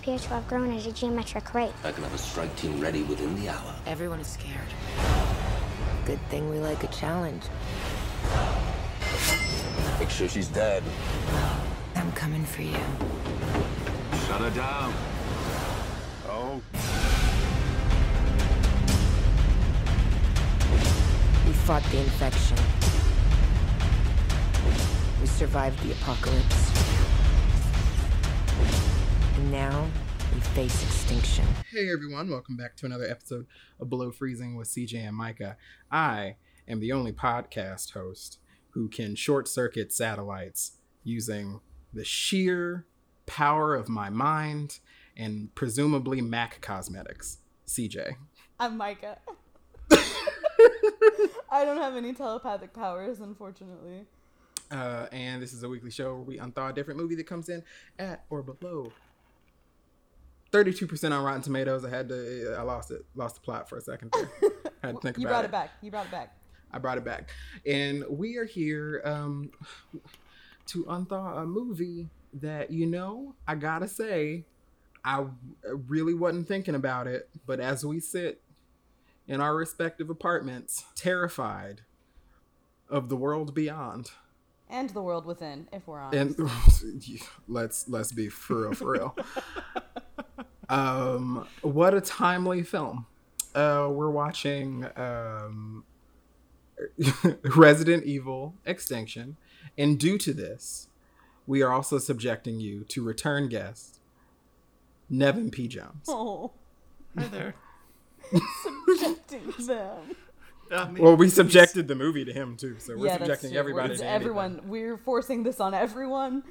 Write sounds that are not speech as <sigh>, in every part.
appear to have grown at a geometric rate. I can have a strike team ready within the hour. Everyone is scared. Good thing we like a challenge. Make sure she's dead. I'm coming for you. Shut her down. Oh. We fought the infection. We survived the apocalypse. And now we face extinction. Hey everyone, welcome back to another episode of Below Freezing with CJ and Micah. I am the only podcast host who can short circuit satellites using the sheer power of my mind and presumably Mac cosmetics. CJ. I'm Micah. <laughs> I don't have any telepathic powers, unfortunately. Uh, and this is a weekly show where we unthaw a different movie that comes in at or below 32% on Rotten Tomatoes. I had to, I lost it, lost the plot for a second there. I <laughs> had to think you about brought it. it back. You brought it back. I brought it back. And we are here um, to unthaw a movie that, you know, I gotta say, I really wasn't thinking about it. But as we sit in our respective apartments, terrified of the world beyond, And the world within, if we're honest. and <laughs> let's let's be for real, for real. <laughs> um, what a timely film. Uh, we're watching um, <laughs> Resident Evil Extinction, and due to this, we are also subjecting you to return guest Nevin P. Jones. oh, Hi there. <laughs> subjecting them. I mean, Well, we subjected the movie to him too, so we're yeah, subjecting true. everybody It's to everyone. anything. We're forcing this on everyone.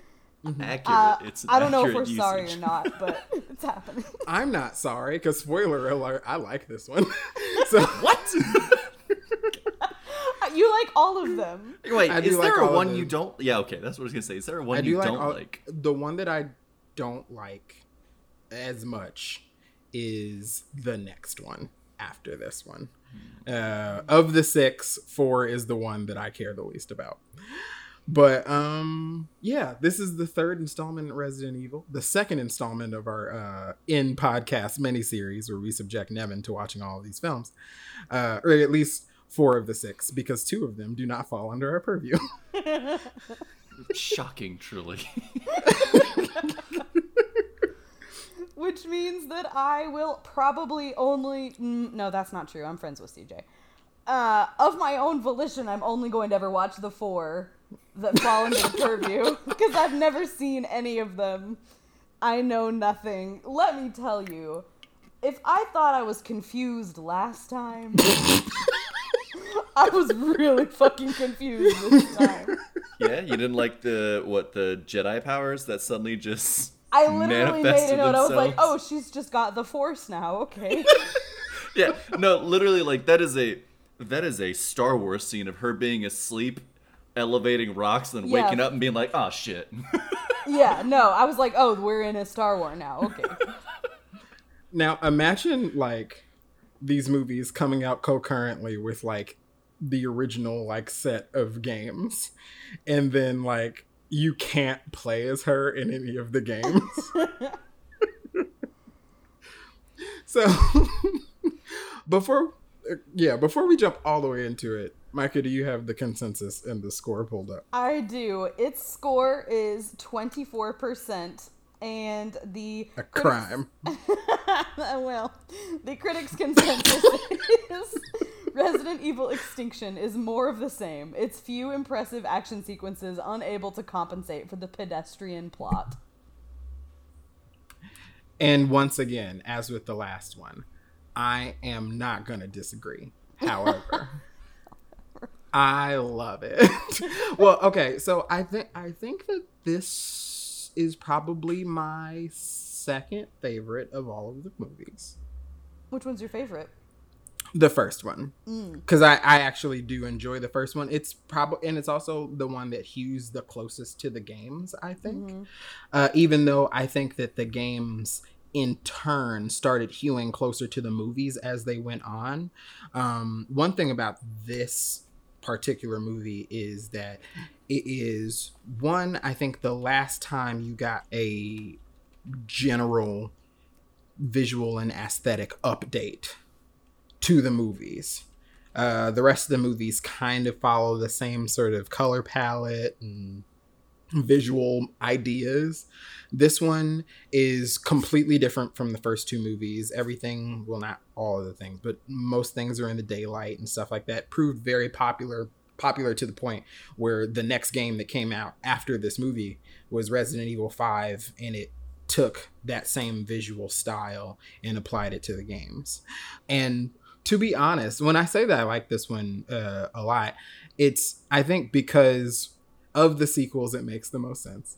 Accurate. Uh, it's I don't know if we're sorry or not, <laughs> but <laughs> it's happening. I'm not sorry, because spoiler alert, I like this one. <laughs> so What? you like all of them. Wait, is like there all a one you don't? Yeah, okay, that's what I was gonna say. Is there a one I do you like don't all- like? the one that I don't like as much is the next one after this one. Uh, of the six, four is the one that I care the least about. But um, yeah, this is the third installment in Resident Evil, the second installment of our uh, in podcast mini series where we subject Nevin to watching all of these films, uh, or at least four of the six, because two of them do not fall under our purview. <laughs> Shocking, truly. <laughs> Which means that I will probably only. Mm, no, that's not true. I'm friends with CJ. Uh, of my own volition, I'm only going to ever watch the four that fall into the purview <laughs> because I've never seen any of them. I know nothing. Let me tell you, if I thought I was confused last time, <laughs> I was really fucking confused this time. yeah, you didn't like the what the Jedi powers that suddenly just I literally made a manifested note. I was like, oh, she's just got the force now. Okay. <laughs> yeah, no, literally, like that is a that is a Star Wars scene of her being asleep, elevating rocks, and then Yeah. waking up and being like, "Oh shit." <laughs> Yeah, no, I was like, oh, we're in a Star War now. Okay. Now imagine like these movies coming out concurrently with like the original like set of games and then like you can't play as her in any of the games. <laughs> so <laughs> before yeah, before we jump all the way into it, Micah, do you have the consensus and the score pulled up? I do. Its score is 24%, and the. A critics- crime. <laughs> well, the critics' consensus is Resident Evil Extinction is more of the same. Its few impressive action sequences unable to compensate for the pedestrian plot. And once again, as with the last one, I am not going to disagree. <laughs> However, I love it. <laughs> well, okay, so I think I think that this is probably my second favorite of all of the movies. Which one's your favorite? The first one, because I, I actually do enjoy the first one. It's probably and it's also the one that hews the closest to the games. I think, uh, even though I think that the games in turn started healing closer to the movies as they went on. Um, one thing about this particular movie is that it is one, I think the last time you got a general visual and aesthetic update to the movies. Uh, the rest of the movies kind of follow the same sort of color palette and visual ideas. This one is completely different from the first two movies. Everything, well, not all of the things, but most things are in the daylight and stuff like that. Proved very popular, popular to the point where the next game that came out after this movie was Resident Evil 5, and it took that same visual style and applied it to the games. And to be honest, when I say that I like this one uh, a lot, it's I think because of the sequels it makes the most sense.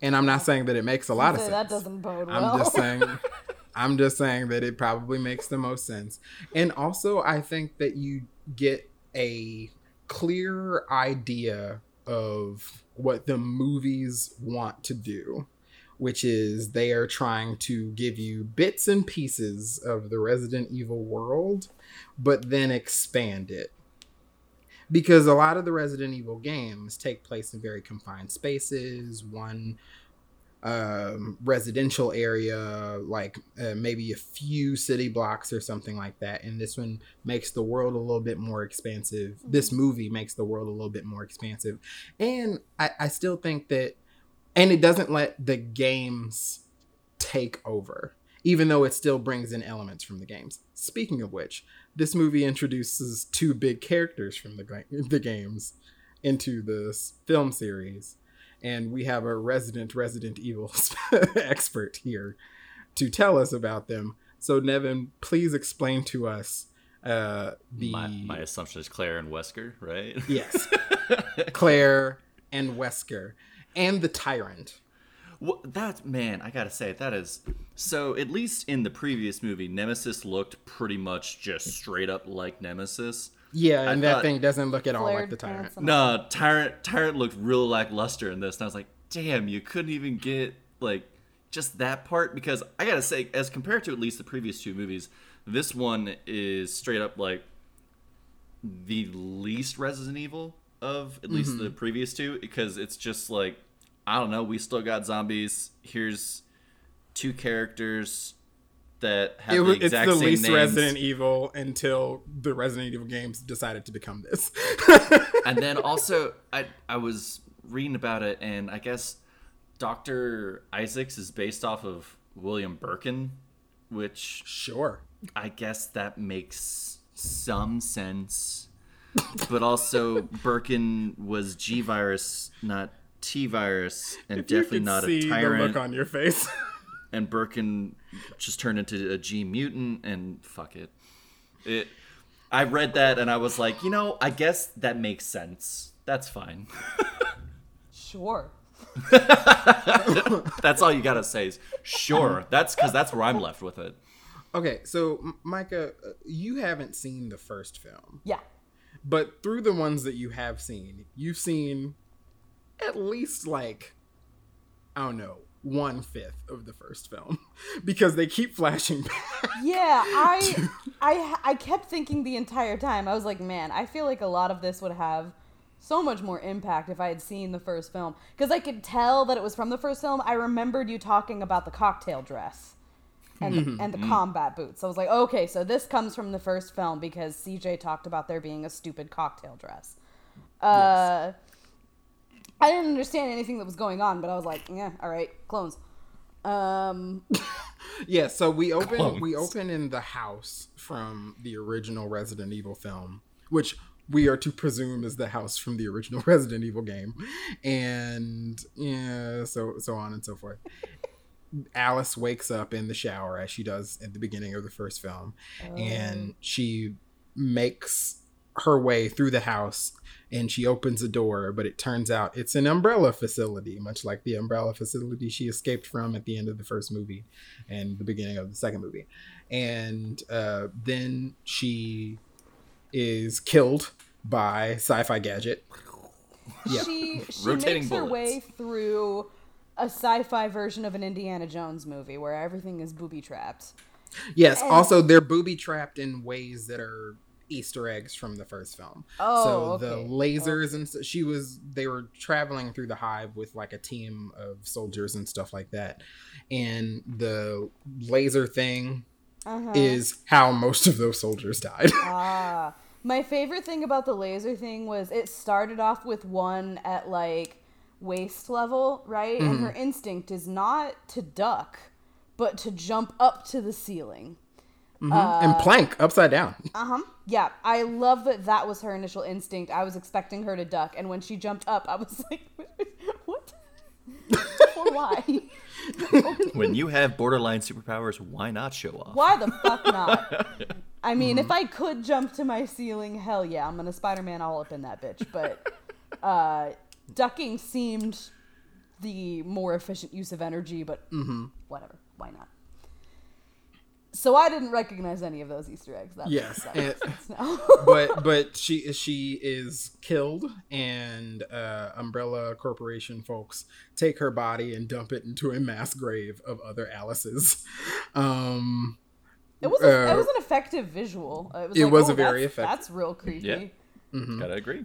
And I'm not saying that it makes a lot of sense. that doesn't bode well. I'm just saying <laughs> I'm just saying that it probably makes the most sense. And also I think that you get a clear idea of what the movies want to do, which is they are trying to give you bits and pieces of the Resident Evil world, but then expand it. Because a lot of the Resident Evil games take place in very confined spaces, one um, residential area, like uh, maybe a few city blocks or something like that. And this one makes the world a little bit more expansive. This movie makes the world a little bit more expansive. And I, I still think that, and it doesn't let the games take over, even though it still brings in elements from the games. Speaking of which, this movie introduces two big characters from the, ga- the games into this film series and we have a resident Resident Evil <laughs> expert here to tell us about them. So, Nevin, please explain to us uh, the My, my assumption is Claire and Wesker, right? yes, <laughs> Claire and Wesker, and the Tyrant. Well, that man, I gotta say that is so. At least in the previous movie, Nemesis looked pretty much just straight up like Nemesis. Yeah, and that thought- thing doesn't look at all like the Tyrant. No, Tyrant Tyrant looked real lackluster in this, and I was like, damn, you couldn't even get like just that part because I gotta say, as compared to at least the previous two movies, this one is straight up like the least Resident Evil of at least Mm-hmm. the previous two because it's just like I don't know, we still got zombies. Here's two characters that have It the was, it's exact the same least names. Resident Evil until the Resident Evil games decided to become this. <laughs> and then also I I was reading about it and I guess Dr. Isaacs is based off of William Birkin, which sure. I guess that makes some sense. but also Birkin was G virus, not T virus, and If definitely could not see a the tyrant. look on your face. <laughs> and Birkin just turned into a G mutant and fuck it. It I read that and I was like, you know, I guess that makes sense. That's fine. Sure. <laughs> That's all you gotta say is sure. That's because that's where I'm left with it. okay, so Micah, uh, you haven't seen the first film. Yeah. But through the ones that you have seen, you've seen at least like I don't know one fifth of the first film <laughs> because they keep flashing <laughs> back. Yeah, I, <laughs> I, I kept thinking the entire time. I was like, man, I feel like a lot of this would have so much more impact if I had seen the first film because I could tell that it was from the first film. I remembered you talking about the cocktail dress and the, and the combat boots. I was like, okay, so this comes from the first film because CJ talked about there being a stupid cocktail dress. Uh, I didn't understand anything that was going on, but I was like, yeah, all right, clones. Um, <laughs> Yeah, so we open we open in the house from the original Resident Evil film, which we are to presume is the house from the original <laughs> Resident Evil game, and yeah, so so on and so forth. Alice wakes up in the shower as she does at the beginning of the first film, and she makes her way through the house and she opens a door, but it turns out it's an umbrella facility, much like the umbrella facility she escaped from at the end of the first movie and the beginning of the second movie. And uh, then she is killed by Sci Fi Gadget. Yeah. she she Rotating makes her way through a sci-fi version of an Indiana Jones movie where everything is booby trapped. Yes. Also, they're booby trapped in ways that are Easter eggs from the first film. Oh, so the okay. lasers and s- she was they were traveling through the hive with like a team of soldiers and stuff like that, and the laser thing Uh-huh. is how most of those soldiers died. <laughs> Ah, my favorite thing about the laser thing was it started off with one at like waist level, right? And her instinct is not to duck, but to jump up to the ceiling. And plank upside down. <laughs> Uh huh. Yeah, I love that that was her initial instinct. I was expecting her to duck, and when she jumped up, I was <laughs> like, "What? For why? <laughs> When you have borderline superpowers, why not show off? Why the fuck not?" I mean, if I could jump to my ceiling, hell yeah, I'm gonna Spider-Man all up in that bitch. But uh, ducking seemed the more efficient use of energy. But whatever, why not? So I didn't recognize any of those Easter eggs. That Yes, and- makes <laughs> <laughs> but but she she is killed and uh umbrella corporation folks take her body and dump it into a mass grave of other alice's um It was a, Uh, it was an effective visual. It was, it like, was oh, a very that's, effective- That's real creepy. Yeah. Gotta agree.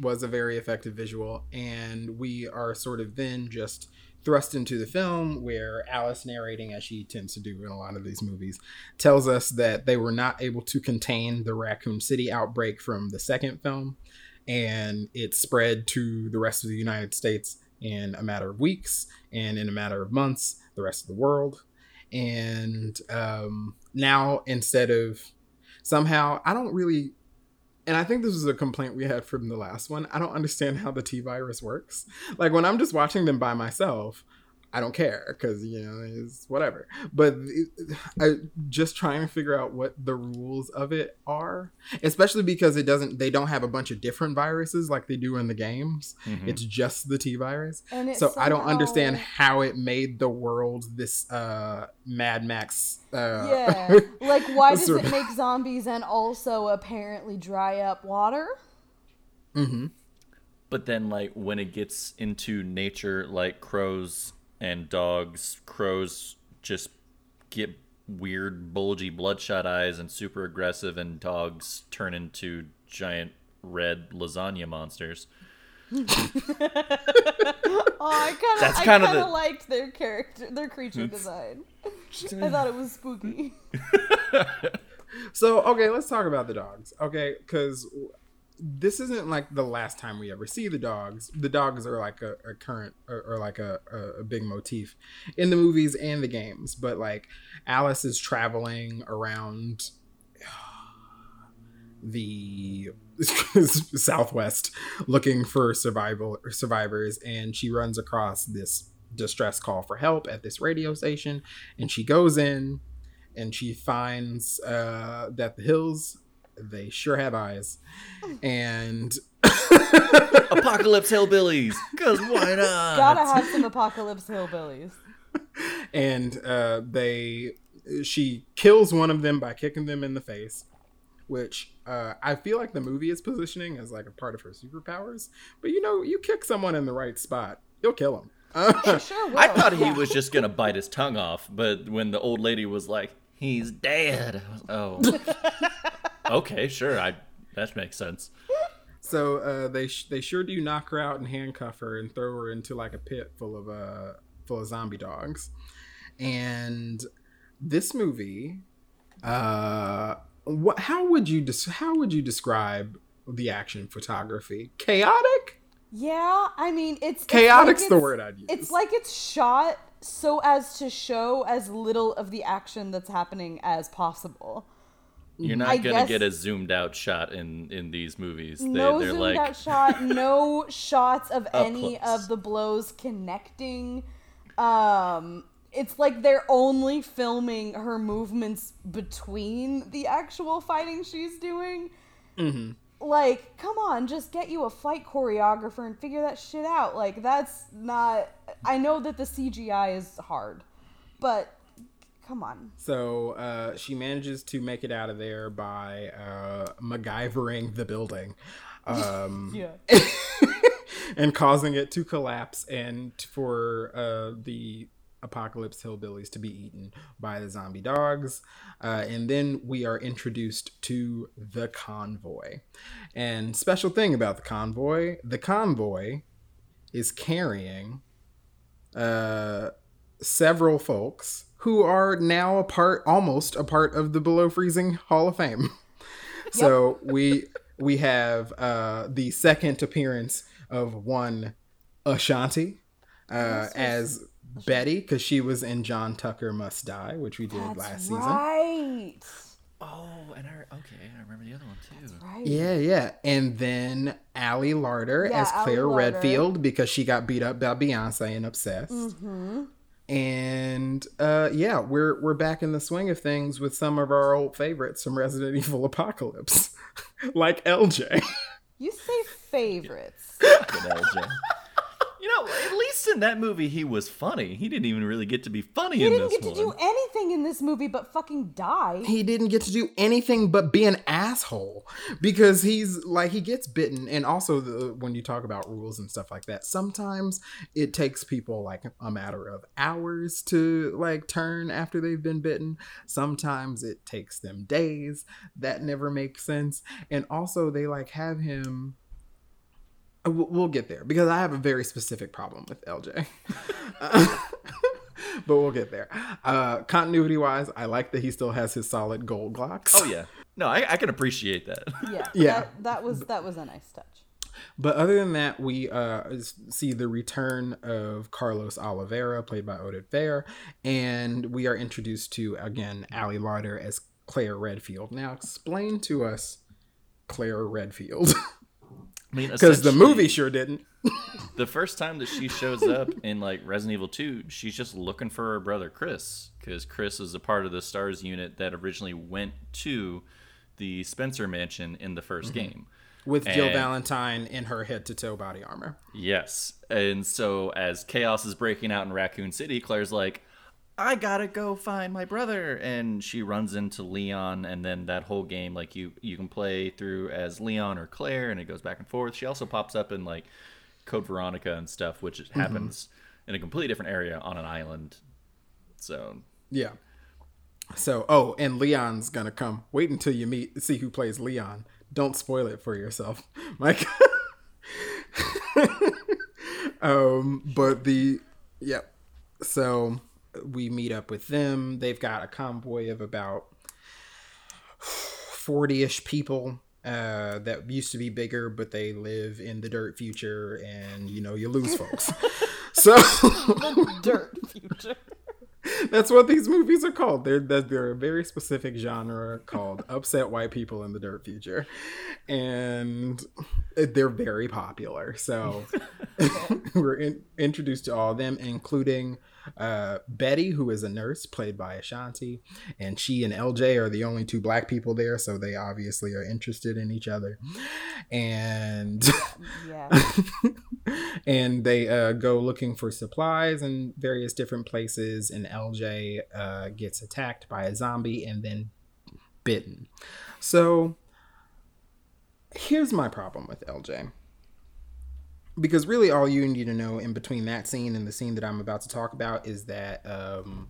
was a very effective visual and we are sort of then just thrust into the film where alice narrating as she tends to do in a lot of these movies tells us that they were not able to contain the raccoon city outbreak from the second film and it spread to the rest of the united states in a matter of weeks and in a matter of months the rest of the world. And um, now instead of somehow i don't really and I think this was a complaint we had from the last one. I don't understand how the T virus works. Like when I'm just watching them by myself, I don't care because you know it's whatever. But it, I just trying to figure out what the rules of it are, especially because it doesn't. They don't have a bunch of different viruses like they do in the games. It's just the T virus. And it So I don't understand how it made the world this uh Mad Max. Uh, Yeah. like, why <laughs> does it make zombies and also apparently dry up water? But then, like, when it gets into nature, like crows and dogs, crows just get weird, bulgy, bloodshot eyes and super aggressive, and dogs turn into giant red lasagna monsters. <laughs> Oh, I kind of, That's I kinda kind of the- liked their character, their creature design. <laughs> I thought it was spooky. <laughs> So okay, let's talk about the dogs. Okay, because this isn't like the last time we ever see the dogs. The dogs are like a, a current or, or like a, a, big motif in the movies and the games. But like Alice is traveling around <sighs> the <laughs> southwest looking for survival survivors and she runs across this distress call for help at this radio station and she goes in and she finds uh, that the hills they sure have eyes. And <laughs> Apocalypse hillbillies, cause why <laughs> not? Gotta have some apocalypse hillbillies. and uh, they she kills one of them by kicking them in the face which uh, i feel like the movie is positioning as like a part of her superpowers. But you know you kick someone in the right spot you'll kill them <laughs> Sure will. I thought he was just gonna bite his tongue off, but when the old lady was like, "He's dead," was, oh, okay, sure, I that makes sense. So uh, they sh- they sure do knock her out and handcuff her and throw her into like a pit full of uh full of zombie dogs. And this movie, uh, what how would you des- how would you describe the action photography? Chaotic. Yeah, I mean it's it's Chaotic's like the it's- word I'd use. It's like it's shot so as to show as little of the action that's happening as possible. You're not I gonna guess- get a zoomed out shot in in these movies. They, no they're zoomed like, out shot, <laughs> no shots of any close. of the blows connecting. Um, it's like they're only filming her movements between the actual fighting she's doing. Mm-hmm. Like, come on, just get you a fight choreographer and figure that shit out. Like, that's not. I know that the CGI is hard, but come on. So uh, she manages to make it out of there by uh, MacGyvering the building. Um, <laughs> Yeah. <laughs> and causing it to collapse and for uh, the apocalypse hillbillies to be eaten by the zombie dogs. Uh, and then we are introduced to the convoy. And special thing about the convoy, the convoy is carrying uh, several folks who are now a part, almost a part of the Below Freezing Hall of Fame. So we we have uh, the second appearance of one Ashanti uh, as Betty because she was in John Tucker Must Die, which we did last That's season. right. Oh, and I okay, I remember the other one too. Right. Yeah, yeah. And then Ali Larter Yeah, as Claire Larter. Redfield because she got beat up by Beyonce and obsessed. Mm-hmm. And uh, yeah, we're we're back in the swing of things with some of our old favorites from Resident Evil Apocalypse, <laughs> like LJ. You say favorites. LJ. You know, at least in that movie he was funny. He didn't even really get to be funny He in didn't this get to do anything in this movie but fucking die. he didn't get to do anything but be an asshole because he's like he gets bitten. And also the, when you talk about rules and stuff like that sometimes it takes people like a matter of hours to like turn after they've been bitten. Sometimes it takes them days. That never makes sense. And also they like have him we'll we'll get there because I have a very specific problem with LJ. <laughs> but we'll get there. Uh, continuity wise, I like that he still has his solid gold Glocks. Oh yeah. No, I, I can appreciate that. Yeah. <laughs> Yeah. That, that was that was a nice touch. But other than that, we uh, see the return of Carlos Oliveira, played by Oded Fehr, and we are introduced to again Ali Larter as Claire Redfield. Now, explain to us Claire Redfield, <laughs> I mean, because the movie sure didn't. <laughs> the first time that she shows up in like Resident Evil 2, she's just looking for her brother Chris because Chris is a part of the Stars unit that originally went to the Spencer Mansion in the 1st mm-hmm. game. With Jill And- Valentine in her head to toe body armor. Yes. And so as chaos is breaking out in Raccoon City, Claire's like, I gotta go find my brother. And she runs into Leon and then that whole game, like you you can play through as Leon or Claire and it goes back and forth. She also pops up in like Code Veronica and stuff, which happens in a completely different area on an island. So Yeah. So, oh, and Leon's gonna come. Wait until you meet, see who plays Leon. Don't spoil it for yourself, <laughs> Mike. <laughs> um, but the, yep. So we meet up with them. They've got a convoy of about forty-ish people. Uh, that used to be bigger, but they live in the dirt future, and you know you lose folks. <laughs> so Dirt future. <laughs> that's what these movies are called. They're they're they're a very specific genre called upset white people in the dirt future, and they're very popular. So <laughs> we're in, introduced to all of them, including uh, Betty, who is a nurse played by Ashanti, and she and LJ are the only two black people there, so they obviously are interested in each other, and. <laughs> Yeah. and they uh, go looking for supplies in various different places and lj uh, gets attacked by a zombie and then bitten so here's my problem with lj because really all you need to know in between that scene and the scene that i'm about to talk about is that um,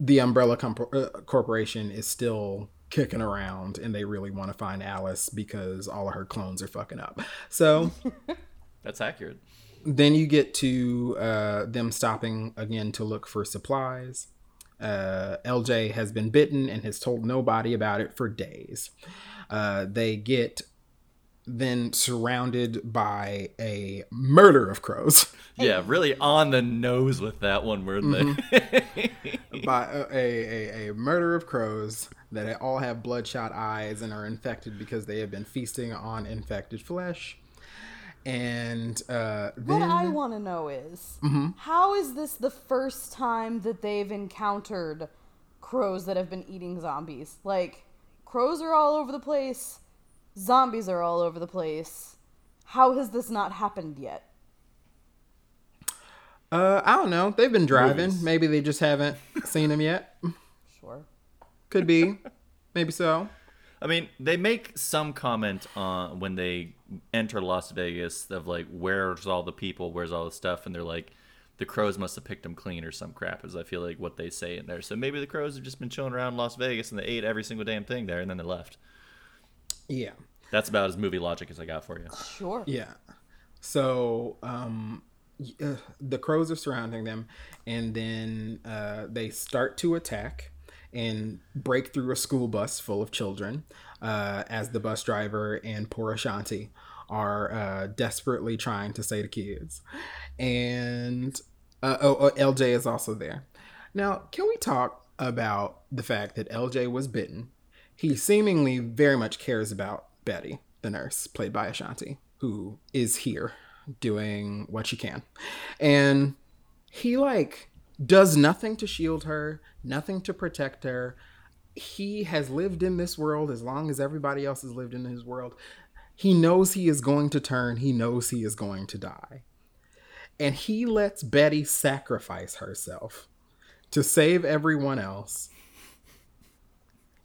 the umbrella Comp- uh, corporation is still kicking around and they really want to find alice because all of her clones are fucking up so <laughs> that's accurate. then you get to uh, them stopping again to look for supplies. Uh, LJ has been bitten and has told nobody about it for days. Uh, they get then surrounded by a murder of crows. <laughs> Yeah, really on the nose with that one, weren't they? <laughs> by a, a, a murder of crows that all have bloodshot eyes and are infected because they have been feasting on infected flesh. And uh, What I want to know is Mm-hmm. how is this the first time that they've encountered crows that have been eating zombies? Like, crows are all over the place, zombies are all over the place. How has this not happened yet? uh, I don't know. They've been driving. Movies. Maybe they just haven't seen them yet. Sure. Could be. Maybe so. I mean, they make some comment on when they enter Las Vegas of like, where's all the people, where's all the stuff, and they're like, the crows must have picked them clean or some crap. Is I feel like what they say in there. So maybe the crows have just been chilling around Las Vegas and they ate every single damn thing there, and then they left. Yeah. That's about as movie logic as I got for you. Sure. Yeah. So um, uh, the crows are surrounding them, and then uh, they start to attack and break through a school bus full of children uh, as the bus driver and poor Ashanti are uh, desperately trying to say to kids. And uh, oh, oh, LJ is also there. Now, can we talk about the fact that LJ was bitten? He seemingly very much cares about Betty, the nurse, played by Ashanti, who is here doing what she can. And he, like, does nothing to shield her, nothing to protect her. He has lived in this world as long as everybody else has lived in his world. He knows he is going to turn, he knows he is going to die. And he lets Betty sacrifice herself to save everyone else,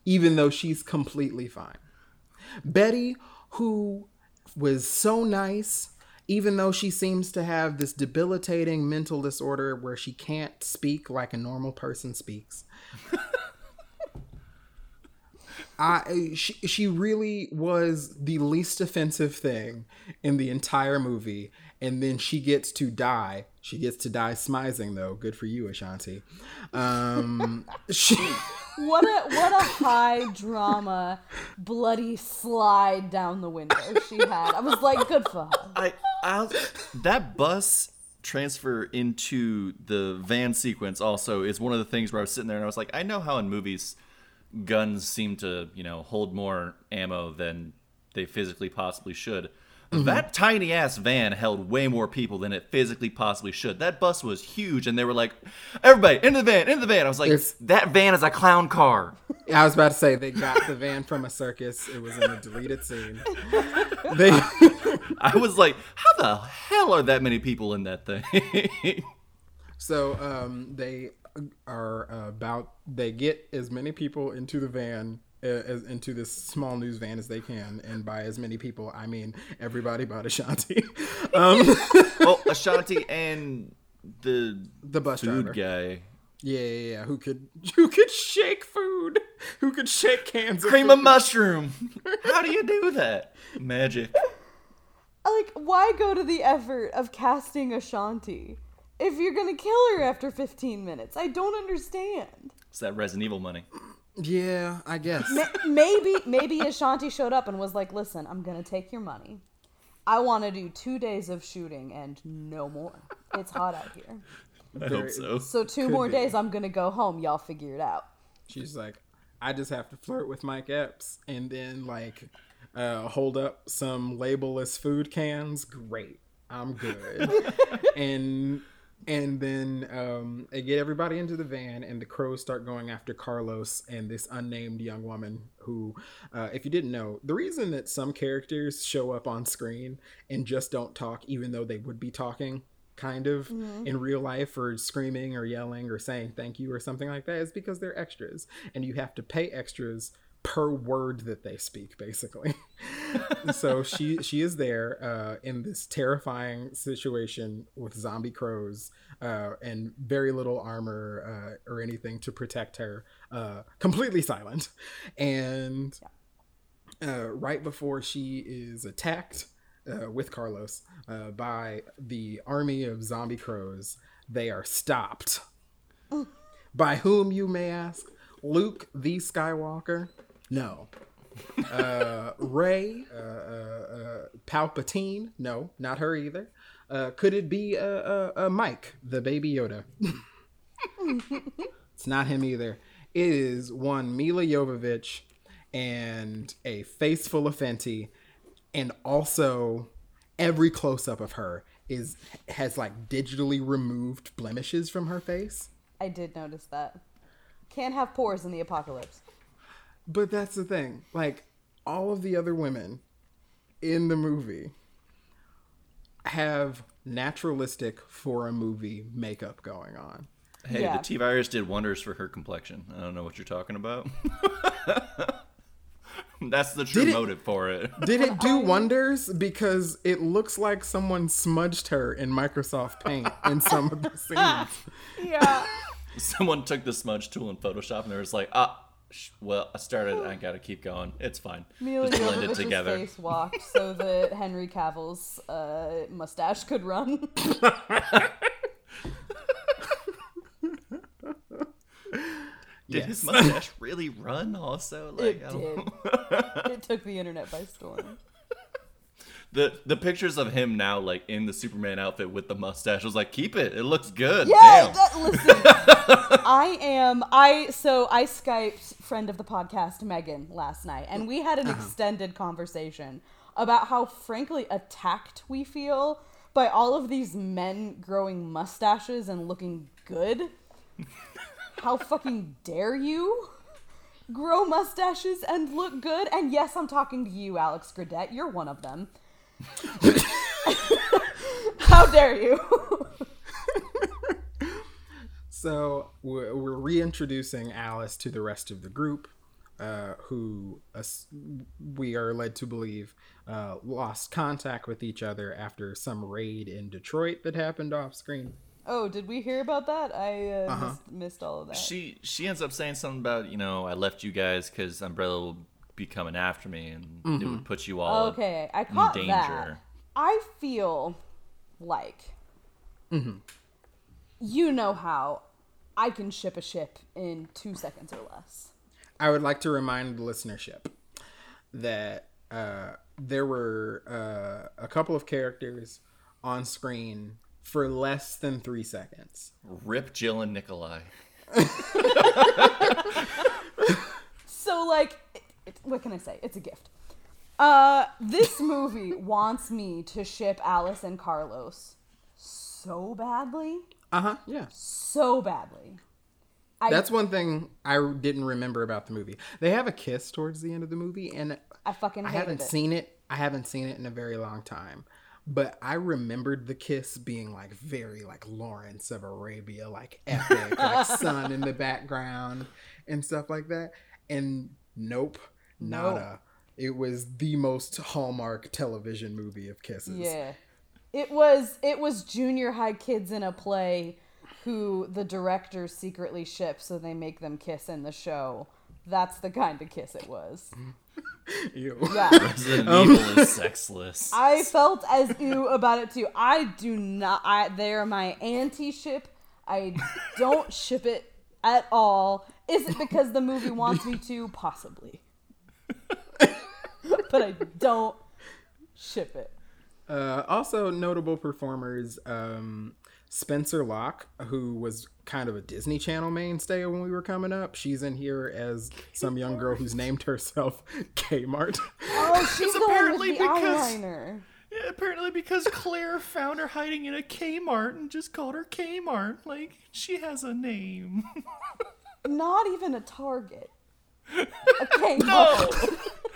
even though she's completely fine. Betty, who was so nice, even though she seems to have this debilitating mental disorder where she can't speak like a normal person speaks. <laughs> I she, she really was the least offensive thing in the entire movie and then she gets to die. She gets to die smizing though. Good for you, Ashanti. Um <laughs> she What a what a high drama, bloody slide down the window she had. I was like, good for her. I, I'll, that bus transfer into the van sequence also is one of the things where I was sitting there and I was like, I know how in movies guns seem to, you know, hold more ammo than they physically possibly should. That tiny ass van held way more people than it physically possibly should. That bus was huge, and they were like, "Everybody into the van, into the van." I was like, It's- "That van is a clown car." I was about to say they got the van from a circus. It was in a deleted scene. They <laughs> I was like, "How the hell are that many people in that thing?" <laughs> So um, they are about they get as many people into the van as into this small news van as they can, and by as many people I mean everybody but Ashanti, <laughs> um, <laughs> well, <laughs> Ashanti and the the bus food driver. guy. Yeah, yeah, yeah. Who could who could shake food? Who could shake cans? Of Cream of food? mushroom. How do you do that? Magic. Like, why go to the effort of casting Ashanti if you're gonna kill her after 15 minutes? I don't understand. It's that Resident Evil money. Yeah, I guess. maybe maybe Ashanti showed up and was like, "Listen, I'm gonna take your money. I want to do two days of shooting and no more. It's hot out here. <laughs> I hope so. So two Could more be. days. I'm gonna go home. Y'all figure it out." She's like, I just have to flirt with Mike Epps and then like uh, hold up some labelless food cans. Great, I'm good. <laughs> and and then um, they get everybody into the van, and the crows start going after Carlos and this unnamed young woman. Who, uh, if you didn't know, the reason that some characters show up on screen and just don't talk, even though they would be talking, kind of in real life or screaming or yelling or saying thank you or something like that is because they're extras and you have to pay extras per word that they speak basically <laughs> so she she is there uh, in this terrifying situation with zombie crows uh, and very little armor uh, or anything to protect her uh, completely silent and uh, right before she is attacked uh, with Carlos uh, by the army of zombie crows, they are stopped. By whom, you may ask? Luke the Skywalker? No. Uh, Rey? Uh, uh, uh, Palpatine? No, not her either. Uh, could it be uh, uh, uh, Mike, the baby Yoda? <laughs> it's not him either. It is one Milla Jovovich and a face full of Fenty, and also every close up of her is has like digitally removed blemishes from her face. I did notice that. Can't have pores in the apocalypse. But that's the thing. Like all of the other women in the movie have naturalistic for a movie makeup going on. Hey, Yeah. the T virus did wonders for her complexion. I don't know what you're talking about. <laughs> That's the true it- motive for it. <laughs> Did it do wonders? Because it looks like someone smudged her in Microsoft Paint in some of the <laughs> scenes. Yeah. Someone took the smudge tool in Photoshop and they was like, ah, sh- well, I started. I gotta keep going. It's fine. Milla Just blend it Jovovich's together. face walked so <laughs> that Henry Cavill's uh, mustache could run. Did his mustache really run? Also, like It I don't did. know. it took the internet by storm. The the pictures of him now, like in the Superman outfit with the mustache, I was like, keep it. It looks good. Yeah, Damn. that, listen. <laughs> I am I so I skyped friend of the podcast Megan last night, and we had an uh-huh. extended conversation about how frankly attacked we feel by all of these men growing mustaches and looking good. how fucking dare you? Grow mustaches and look good, and yes, I'm talking to you, Alex Gradette. You're one of them. How dare you? <laughs> So we're, we're reintroducing Alice to the rest of the group, uh, who us we are led to believe uh, lost contact with each other after some raid in Detroit that happened off screen. Oh, did we hear about that? I uh, Uh-huh. missed, missed all of that. She she ends up saying something about you know I left you guys because Umbrella will be coming after me and it would put you all okay, I caught danger. that. I feel like Mm-hmm. you know how I can ship a ship in two seconds or less. I would like to remind the listenership that uh, there were uh, a couple of characters on screen for less than three seconds. Rip Jill and Nikolai. <laughs> So, like, it, what can I say? It's a gift. Uh, this <laughs> movie wants me to ship Alice and Carlos so badly, Uh huh. Yeah. so badly. I, That's one thing I didn't remember about the movie. They have a kiss towards the end of the movie, and I fucking I haven't it. seen it. I haven't seen it in a very long time. But I remembered the kiss being like very like Lawrence of Arabia, like epic, like <laughs> sun in the background and stuff like that. And nope, nada. It was the most Hallmark television movie of kisses. Yeah. It was it was junior high kids in a play who the director secretly ships so they make them kiss in the show. That's the kind of kiss it was. <laughs> Ew. Yeah. Resident Evil is sexless. <laughs> I felt as ew about it too. I do not I they're my anti ship. I don't ship it at all. Is it because the movie wants me to? <laughs> Possibly. <laughs> but I don't ship it. Uh, also, notable performers um, Spencer Locke, who was kind of a Disney Channel mainstay when we were coming up. She's in here as some young girl who's named herself <laughs> Kmart. Oh, she's It's the one apparently with the because- eyeliner. Yeah, apparently because Claire found her hiding in a Kmart and just called her Kmart. Like she has a name. <laughs> Not even a Target. Okay, no.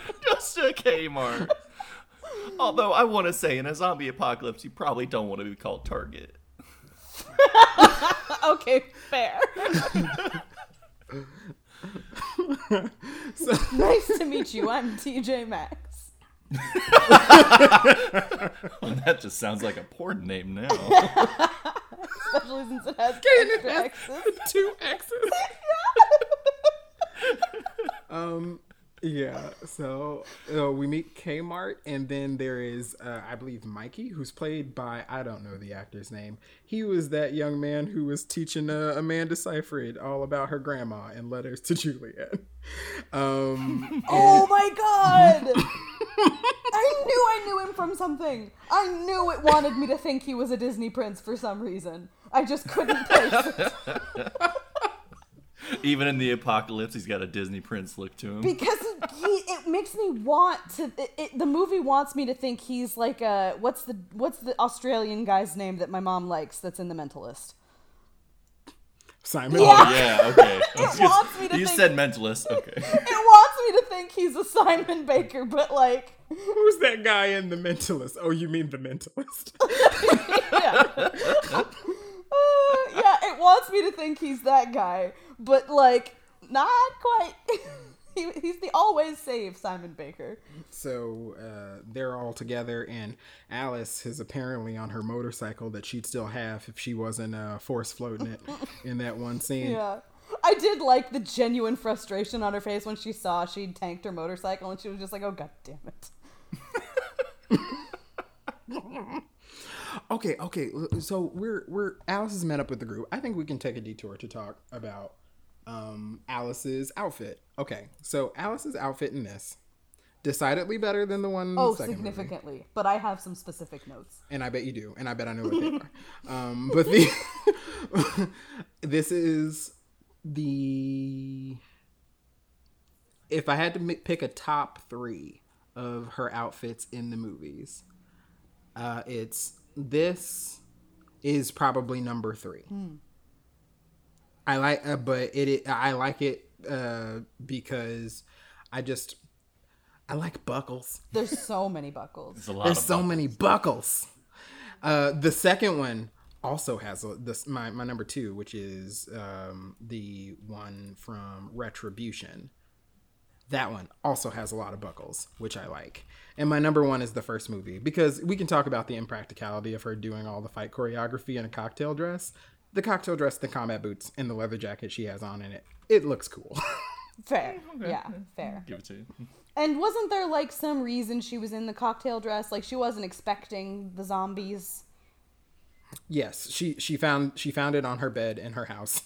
<laughs> just a Kmart. <laughs> Although I want to say, in a zombie apocalypse, you probably don't want to be called Target. <laughs> Okay, fair. so, nice to meet you. I'm TJ Maxx. That just sounds like a porn name now. Especially since it has extra X's. Two X's. um, yeah. So uh, we meet Kmart, and then there is, uh, I believe, Mikey, who's played by I don't know the actor's name. He was that young man who was teaching uh, Amanda Seyfried all about her grandma in Letters to Juliet. Um, <laughs> Oh my god! <laughs> I knew I knew him from something. I knew it wanted me to think he was a Disney prince for some reason. I just couldn't place it. <laughs> <laughs> Even in the apocalypse, he's got a Disney Prince look to him. because he, it makes me want to it, it, the movie wants me to think he's like a what's the what's the australian guy's name that my mom likes that's in the mentalist Simon. Oh yeah, okay. <laughs> it wants me to you think- said mentalist. Okay. <laughs> it wants me to think he's a simon baker but like Who's that guy in The Mentalist? Oh, you mean The Mentalist? yeah <laughs> yeah it wants me to think he's that guy but like not quite <laughs> he, he's the always safe Simon Baker. So uh, they're all together, and Alice is apparently on her motorcycle that she'd still have if she wasn't uh, force floating it in that one scene. Yeah. I did like the genuine frustration on her face when she saw she'd tanked her motorcycle and she was just like, oh, god damn it. <laughs> Okay, okay. So we're we're Alice has met up with the group. I think we can take a detour to talk about um, Alice's outfit. Okay, so Alice's outfit in this decidedly better than the one. In Oh, the second movie. significantly. But I have some specific notes. and I bet you do, and I bet I know what they <laughs> are. Um, but the <laughs> this is the if I had to pick a top three of her outfits in the movies, uh, it's this is probably number three. I like, uh, but it, it I like it uh, because I just I like buckles. There's so many buckles. There's a lot There's of so buttons. many buckles. Uh, the second one also has a, this my my number two, which is um, the one from Retribution. That one also has a lot of buckles, which I like. And my number one is the first movie because we can talk about the impracticality of her doing all the fight choreography in a cocktail dress. The cocktail dress, the combat boots, and the leather jacket she has on in it. It looks cool. <laughs> Fair. Yeah, fair. Give it to you. And wasn't there like some reason she was in the cocktail dress? Like she wasn't expecting the zombies. Yes, she she found she found it on her bed in her house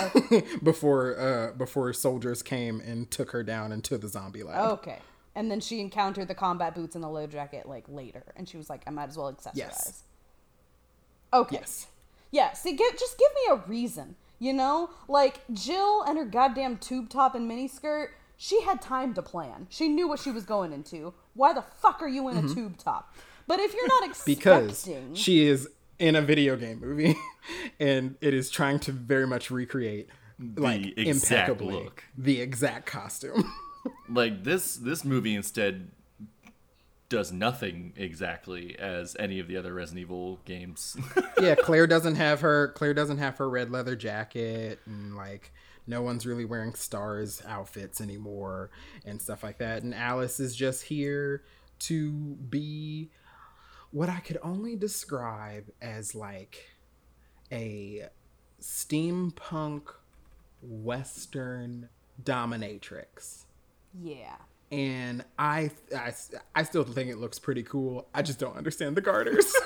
<laughs> before uh before soldiers came and took her down into the zombie lab. Okay. And then she encountered the combat boots and the leather jacket like later, and she was like, "I might as well accessorize." Yes. Okay. Yes. Yeah. See, give, just give me a reason. You know, like Jill and her goddamn tube top and miniskirt. She had time to plan. She knew what she was going into. Why the fuck are you in a tube top? But if you're not <laughs> expecting, Because she is in a video game movie <laughs> and it is trying to very much recreate like exact impeccably look. the exact costume. <laughs> like this this movie instead does nothing exactly as any of the other Resident Evil games. <laughs> yeah, Claire doesn't have her Claire doesn't have her red leather jacket and like no one's really wearing stars outfits anymore and stuff like that. And Alice is just here to be what I could only describe as like a steampunk western dominatrix. yeah. And I, I, I still think it looks pretty cool. I just don't understand the garters. <laughs>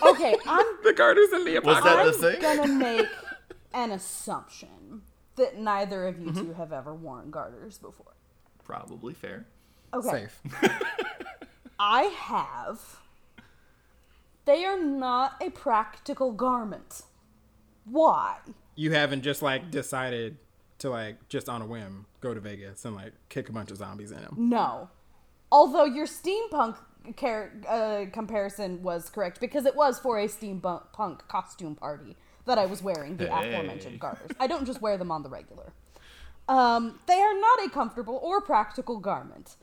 Okay, I'm <laughs> the garters in the Was apocalypse. that I'm gonna make <laughs> an assumption that neither of you Mm-hmm. two have ever worn garters before. Probably fair. Okay. Safe. I have. They are not a practical garment. Why? You haven't just like decided to like just on a whim go to Vegas and like kick a bunch of zombies in them. No. Although your steampunk car- uh, comparison was correct because it was for a steampunk punk costume party that I was wearing the Hey. aforementioned garters. I don't just wear them on the regular. Um, they are not a comfortable or practical garment.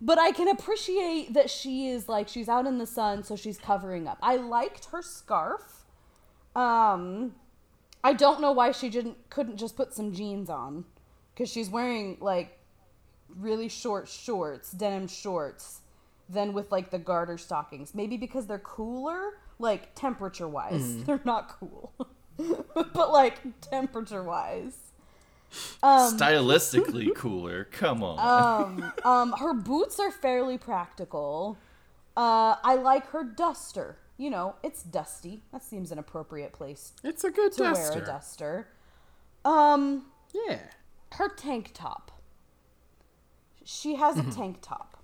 But I can appreciate that she is like she's out in the sun, so she's covering up. I liked her scarf. Um, I don't know why she didn't couldn't just put some jeans on, because she's wearing like really short shorts, denim shorts, then with like the garter stockings. Maybe because they're cooler, like temperature wise, <laughs> they're not cool, <laughs> but like temperature wise. Um, Stylistically <laughs> cooler. Come on. Um, her boots are fairly practical. Uh, I like her duster. You know, it's dusty. That seems an appropriate place It's a good to duster. wear a duster. Um, Yeah. her tank top. She has Mm-hmm. a tank top.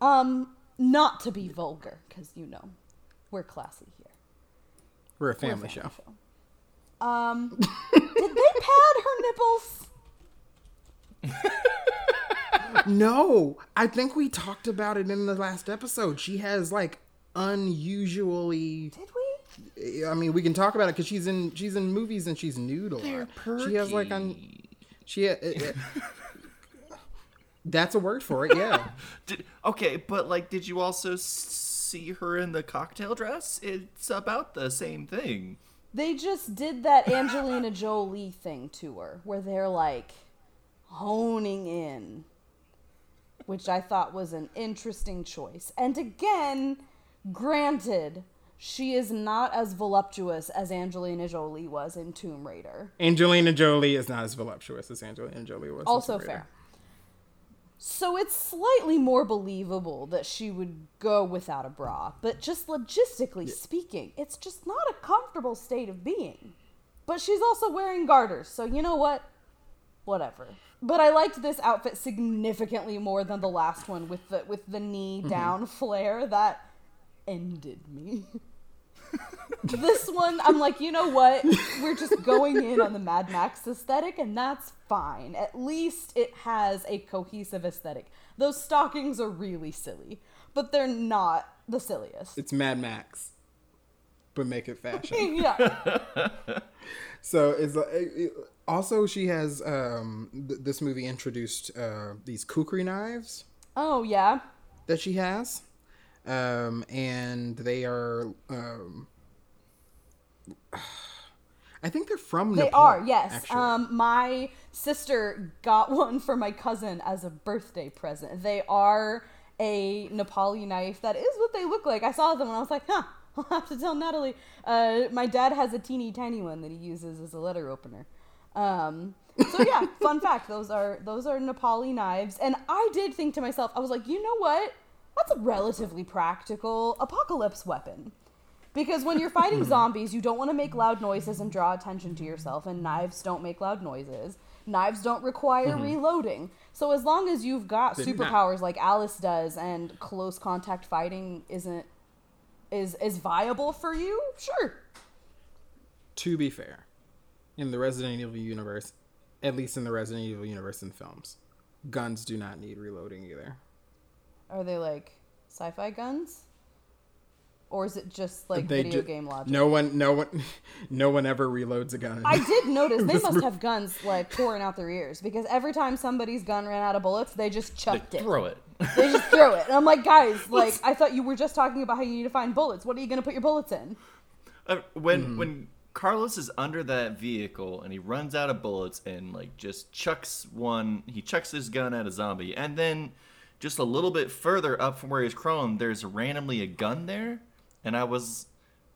Um, not to be vulgar, because you know, we're classy here. We're a We're a family show. Um, did they pad her nipples? No, I think we talked about it in the last episode. She has like unusually. Did we? I mean, we can talk about it because she's in she's in movies and she's nude a lot. Perky. She has like un. She. Uh, uh, that's a word for it. Yeah. <laughs> Did, okay, but like, did you also see her in the cocktail dress? It's about the same thing. They just did that Angelina <laughs> Jolie thing to her, where they're like honing in, which I thought was an interesting choice. And again, granted, she is not as voluptuous as Angelina Jolie was in Tomb Raider. Angelina Jolie is not as voluptuous as Angelina Jolie was. in Also fair. So it's slightly more believable that she would go without a bra, but just logistically speaking, it's just not a comfortable state of being. But she's also wearing garters, so you know what? Whatever. But I liked this outfit significantly more than the last one with the with the knee mm-hmm. down flare that ended me. <laughs> this one, I'm like, you know what? We're just going in on the Mad Max aesthetic, and that's fine. At least it has a cohesive aesthetic. Those stockings are really silly, but they're not the silliest. It's Mad Max, but make it fashion. <laughs> yeah. <laughs> so it's like- it- it- also she has um th- this movie introduced uh these kukri knives Oh, yeah. that she has um and they are um I think they're from They Nepal, are, yes. Um, my sister got <laughs> one for my cousin as a birthday present. They are a Nepali knife. That is what they look like. I saw them and I was like, huh. <laughs> I'll have to tell Natalie. Uh, my dad has a teeny tiny one that he uses as a letter opener. Um, so yeah, <laughs> fun fact. Those are those are Nepali knives, and I did think to myself, I was like, you know what? That's a relatively practical apocalypse weapon. Because when you're fighting hmm. zombies, you don't want to make loud noises and draw attention to yourself, and knives don't make loud noises. Knives don't require hmm. reloading. So as long as you've got They do not. superpowers like Alice does and close contact fighting isn't is is viable for you, sure. to be fair, in the Resident Evil universe, at least in the Resident Evil universe in films, guns do not need reloading either. Are they like sci-fi guns? Or is it just like They video ju- game logic? No one, no one, <laughs> no one ever reloads a gun. I did notice <laughs> they must have guns like pouring out their ears because every time somebody's gun ran out of bullets, they just They chucked it. throw it. They just throw it. And I'm like, guys, <laughs> like I thought you were just talking about how you need to find bullets. What are you gonna put your bullets in? Uh, when when Carlos is under that vehicle and he runs out of bullets and like just chucks one, he chucks his gun at a zombie, and then just a little bit further up from where he's crawling, there's randomly a gun there, and I was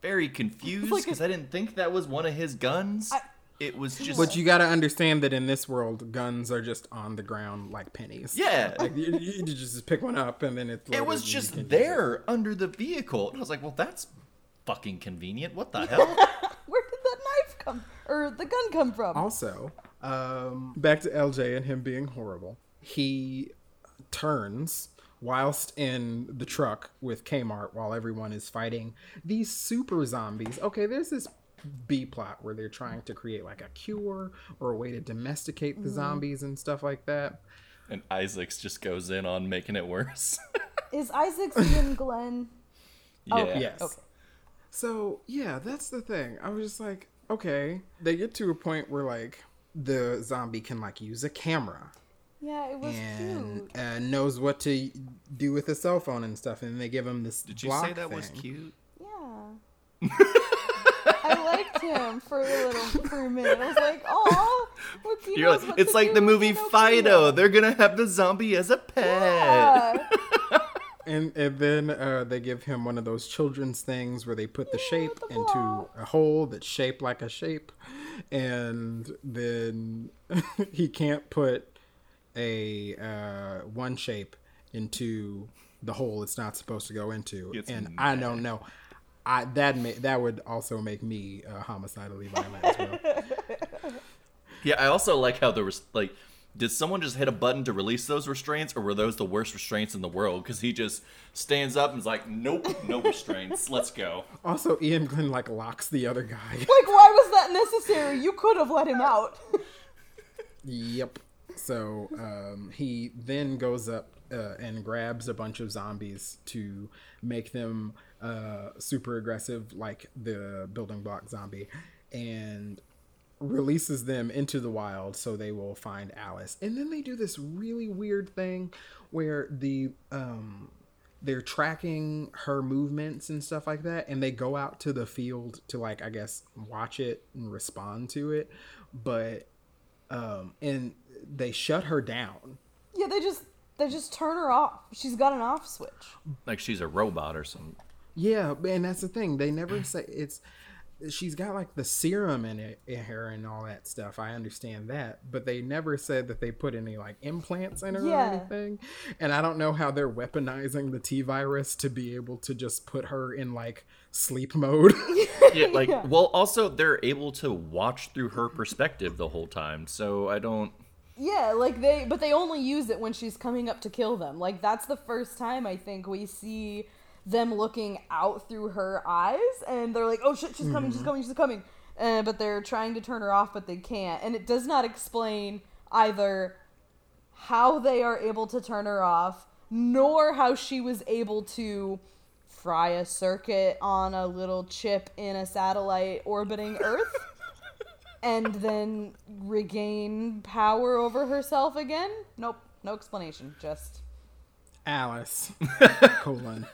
very confused like a- because I didn't think that was one of his guns. I- it was just But you got to understand that in this world, guns are just on the ground like pennies. yeah. Like you, you just pick one up and then it's. it was loaded and you just can it. there under the vehicle, and I was like, "Well, that's fucking convenient. What the hell?" <laughs> Where did that knife come or the gun come from? Also, um, back to LJ and him being horrible. He turns whilst in the truck with Kmart while everyone is fighting these super zombies. Okay, there's this B plot where they're trying to create like a cure or a way to domesticate the mm-hmm. zombies and stuff like that. and Isaacs just goes in on making it worse. <laughs> Is Isaacs Iain Glen? yeah. Okay. Yes. Okay. So yeah, that's the thing. I was just like, okay. They get to a point where like the zombie can like use a camera Yeah, it was and cute. uh, knows what to do with a cell phone and stuff, and they give him this. Did you say that was cute? Yeah. I liked him for a little for a minute. I was like, oh, look, he You're knows like, what it's to like do the with movie Pinocchio." Fido. They're gonna have the zombie as a pet. Yeah. <laughs> And and then uh, they give him one of those children's things where they put the shape the into a hole that's shaped like a shape, and then <laughs> he can't put a uh, one shape into the hole it's not supposed to go into. Gets and I don't know. I that may, that would also make me uh, homicidally violent as well. <laughs> Yeah, I also like how there was like, did someone just hit a button to release those restraints, or were those the worst restraints in the world? Because he just stands up and is like, "Nope, no restraints. Let's go." Also, Iain Glen like locks the other guy. Like, why was that necessary? You could have let him out. <laughs> Yep. So um, he then goes up uh, and grabs a bunch of zombies to make them uh, super aggressive, like the building block zombie, and releases them into the wild so they will find Alice. And then they do this really weird thing where the um, they're tracking her movements and stuff like that and they go out to the field to like i guess watch it and respond to it but um and they shut her down Yeah, they just they just turn her off. She's got an off switch. Like she's a robot or something. yeah and that's the thing they never <clears throat> say it's she's got like the serum in it in her and all that stuff i understand that but they never said that they put any like implants in her Yeah. or anything and i don't know how they're weaponizing the t-virus to be able to just put her in like sleep mode <laughs> Yeah, like well also they're able to watch through her perspective the whole time. So I don't Yeah, like they but they only use it when she's coming up to kill them. Like that's the first time I think we see them looking out through her eyes and they're like, "Oh shit, she's coming, she's coming, she's coming." Uh, but they're trying to turn her off but they can't. And it does not explain either how they are able to turn her off nor how she was able to fry a circuit on a little chip in a satellite orbiting Earth <laughs> and then regain power over herself again? Nope, no explanation. Just alice <laughs> colon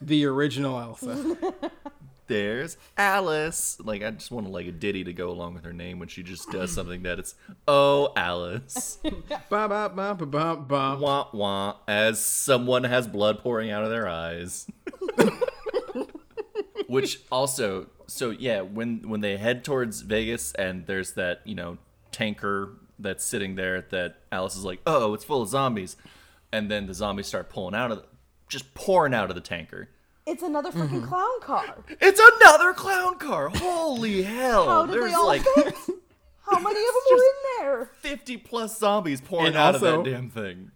the original elsa <laughs> there's Alice. Like I just want like a ditty to go along with her name when she just does <laughs> something that it's oh Alice. <laughs> ba ba ba ba ba ba wah wah as someone has blood pouring out of their eyes. <laughs> Which also so yeah, when when they head towards Vegas and there's that, you know, tanker that's sitting there that Alice is like, "Oh, it's full of zombies." And then the zombies start pulling out of the, just pouring out of the tanker. It's another freaking Mm-hmm. clown car. It's another clown car. Holy <laughs> hell. How did There's they all like fit? How <laughs> many of them were in there? 50 plus zombies pouring And out of that damn thing.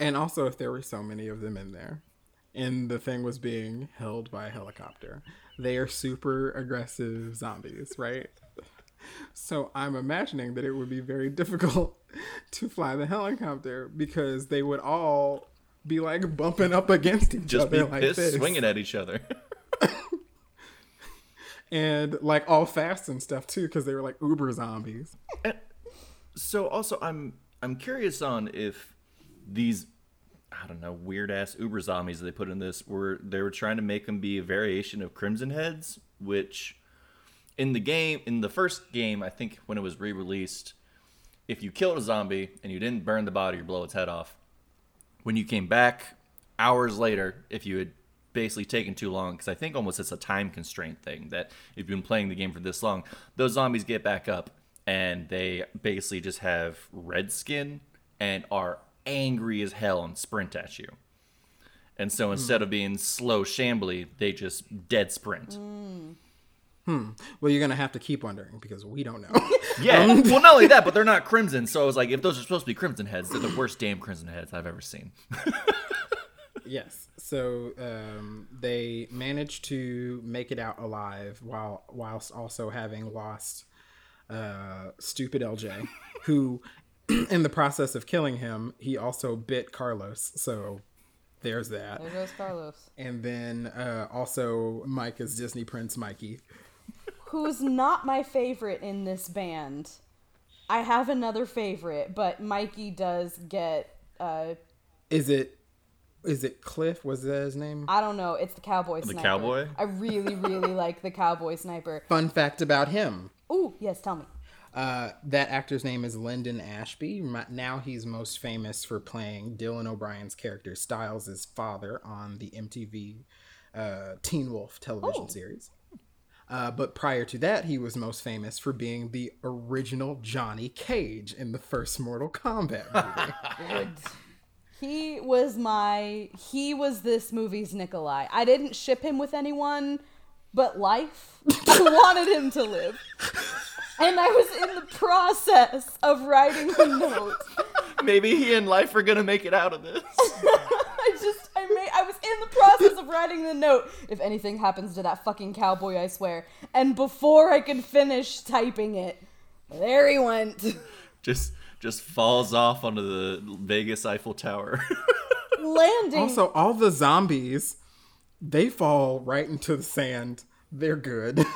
and also if there were so many of them in there and the thing was being held by a helicopter they are super aggressive zombies right so i'm imagining that it would be very <laughs> difficult to fly the helicopter because they would all be like bumping up against each Just be other like pissed this swinging at each other. <laughs> and like all fast and stuff too because they were like uber zombies eh, So also I'm I'm curious on if these I don't know weird ass Uber zombies they put in this were they were trying to make them be a variation of Crimson Heads, which in the game in the first game I think when it was re-released, if you killed a zombie and you didn't burn the body or blow its head off, when you came back hours later, if you had basically taken too long, because I think almost it's a time constraint thing that if you've been playing the game for this long, those zombies get back up and they basically just have red skin and are angry as hell and sprint at you. And so instead hmm. of being slow shambly, they just dead sprint. Hmm. Well you're gonna have to keep wondering because we don't know <laughs> Yeah. well, not only that, but they're not crimson. So I was like, if those are supposed to be crimson heads, they're the worst damn crimson heads I've ever seen. <laughs> Yes. So um, they managed to make it out alive while whilst also having lost uh, stupid LJ, who, <clears throat> in the process of killing him, he also bit Carlos. So there's that. There goes Carlos. And then uh, also Mike is Disney Prince Mikey. Who's not my favorite in this band. I have another favorite, but Mikey does get uh Is it? Is it Cliff? Was that his name? I don't know, it's the cowboy sniper. The sniper. cowboy? I really, really <laughs> like the cowboy sniper. Fun fact about him. Ooh, yes, tell me. Uh, that actor's name is Linden Ashby. Now he's most famous for playing Dylan O'Brien's character Stiles' father on the MTV uh, Teen Wolf television Oh. series. Uh, but prior to that, he was most famous for being the original Johnny Cage in the first Mortal Kombat <laughs> movie. He was my he was this movie's Nikolai. I didn't ship him with anyone but life. I <laughs> wanted him to live. And I was in the process of writing the note. Maybe he and life are gonna make it out of this. <laughs> I just I made I was in the process of writing the note. If anything happens to that fucking cowboy, I swear. And before I could finish typing it, there he went. <laughs> just just falls off onto the Vegas Eiffel Tower. <laughs> Landing also, all the zombies, they fall right into the sand. They're good. <laughs>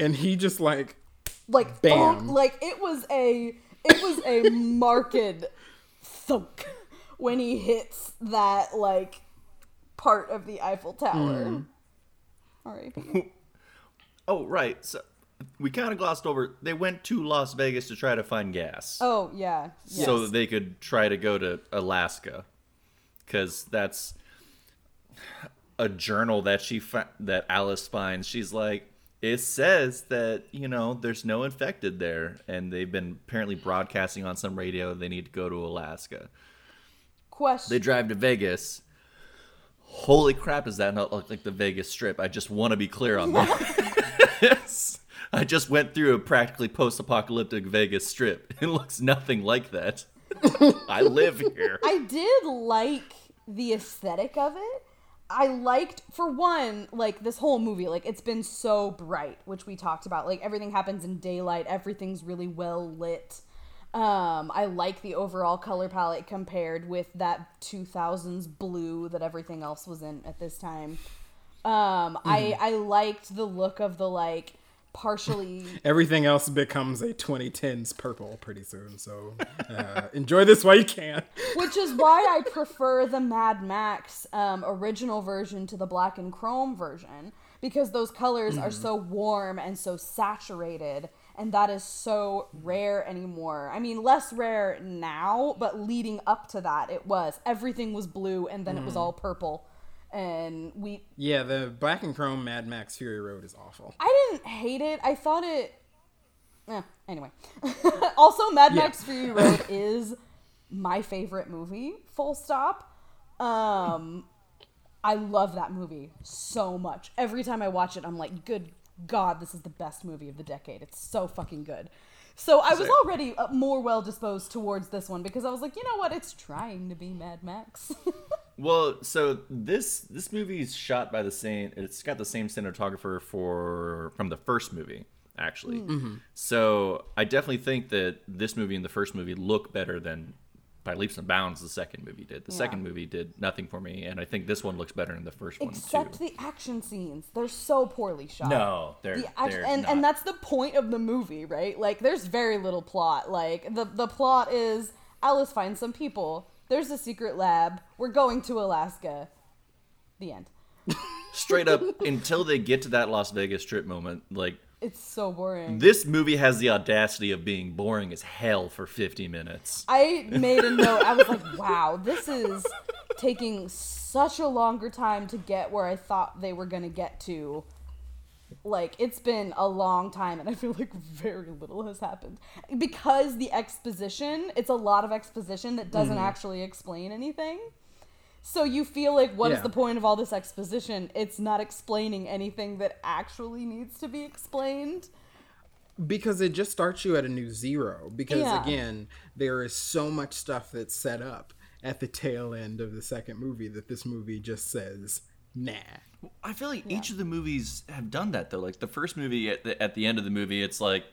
And he just like like Bam. thunk, like it was a it was a marked thunk when he hits that like part of the Eiffel Tower. Mm. R.I.P. <laughs> Oh, right. So we kind of glossed over. They went to Las Vegas to try to find gas, Oh yeah. Yes. so they could try to go to Alaska, because that's a journal that she fi- that Alice finds. She's like, it says that you know there's no infected there, and they've been apparently broadcasting on some radio. They need to go to Alaska. question. They drive to Vegas. Holy crap, does that not look like the Vegas Strip? I just want to be clear on that. <laughs> I just went through a practically post apocalyptic Vegas Strip. <laughs> It looks nothing like that. <laughs> I live here. I did like the aesthetic of it. I liked, for one, like this whole movie, like it's been so bright, which we talked about. Like everything happens in daylight, everything's really well lit. Um, I like the overall color palette compared with that 2000s blue that everything else was in at this time. Um, I I liked the look of the like partially <laughs> Everything else becomes a 2010s purple pretty soon. So uh, enjoy this while you can. <laughs> Which is why I prefer the Mad Max um, original version to the black and chrome version because those colors are so warm and so saturated, and that is so rare anymore. I mean, less rare now, but leading up to that, it was everything was blue and then it was all purple, and we Yeah, the black and chrome Mad Max Fury Road is awful. I didn't hate it. I thought it. Eh, anyway. <laughs> also, Mad Yeah. Max Fury Road <laughs> is my favorite movie. Full stop. Um, I love that movie so much. Every time I watch it, I'm like, good God, this is the best movie of the decade. It's so fucking good. So I was already uh, more well disposed towards this one because I was like, you know what? It's trying to be Mad Max. <laughs> Well, so this this movie is shot by the same. It's got the same cinematographer for from the first movie, actually. So I definitely think that this movie and the first movie look better than by leaps and bounds the second movie did. The second movie did nothing for me, and I think this one looks better than the first one Except too. the action scenes. They're so poorly shot. no, they're, the act- they're and not. and that's the point of the movie, right? Like there's very little plot. Like the the plot is Alice finds some people. There's a secret lab. We're going to Alaska. The end. <laughs> straight up <laughs> until they get to that Las Vegas trip moment. Like It's so boring. this movie has the audacity of being boring as hell for 50 minutes. I made a note. I was like, wow, this is taking such a longer time to get where I thought they were going to get to. Like, it's been a long time, and I feel like very little has happened. Because the exposition, it's a lot of exposition that doesn't mm-hmm. actually explain anything. So you feel like, what is Yeah. the point of all this exposition? It's not explaining anything that actually needs to be explained. because it just starts you at a new zero because Yeah. again there is so much stuff that's set up at the tail end of the second movie that this movie just says nah I feel like each of the movies have done that though. Like the first movie, at the, at the end of the movie, it's like,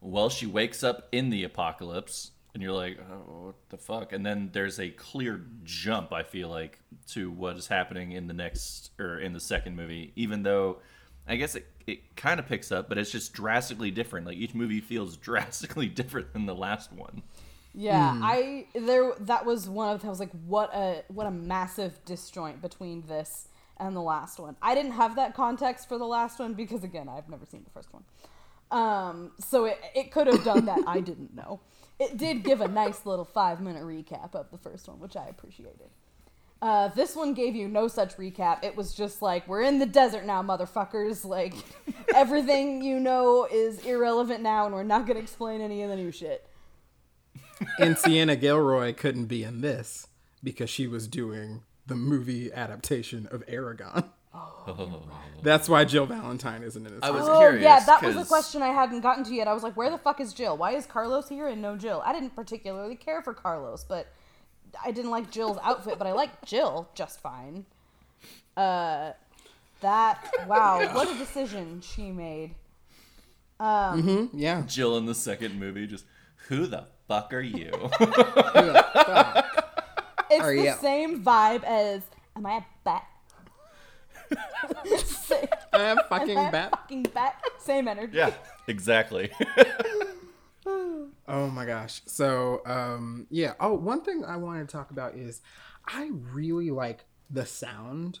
well, she wakes up in the apocalypse, and you're like, oh, what the fuck? And then there's a clear jump. I feel like to what is happening in the next or in the second movie, even though. I guess it, it kind of picks up, but it's just drastically different. Like each movie feels <laughs> drastically different than the last one. Yeah, hmm. I there that was one of I was like, what a what a massive disjoint between this and the last one. I didn't have that context for the last one because again, I've never seen the first one. Um, so it it could have done that. I didn't know. It did give a nice little five minute recap of the first one, which I appreciated. Uh, this one gave you no such recap. It was just like, we're in the desert now, motherfuckers. <laughs> Like, everything you know is irrelevant now, and we're not going to explain any of the new shit. and Sienna Guillory couldn't be in this because she was doing the movie adaptation of Eragon <laughs> that's why jill valentine isn't in this I was Oh, curious. yeah, that was a 'cause- question I hadn't gotten to yet. I was like, where the fuck is Jill? Why is Carlos here and no Jill? I didn't particularly care for Carlos, but I didn't like Jill's outfit, but I liked Jill just fine. Uh, that, wow, <laughs> what a decision she made. yeah Jill in the second movie, just who the fuck are you? <laughs> It's Are the you- same vibe as, am I a bat? Same- i'm fucking I a bat fucking bat? Same energy. yeah, exactly. Oh my gosh. So, um, yeah. Oh, one thing I wanted to talk about is I really like the sound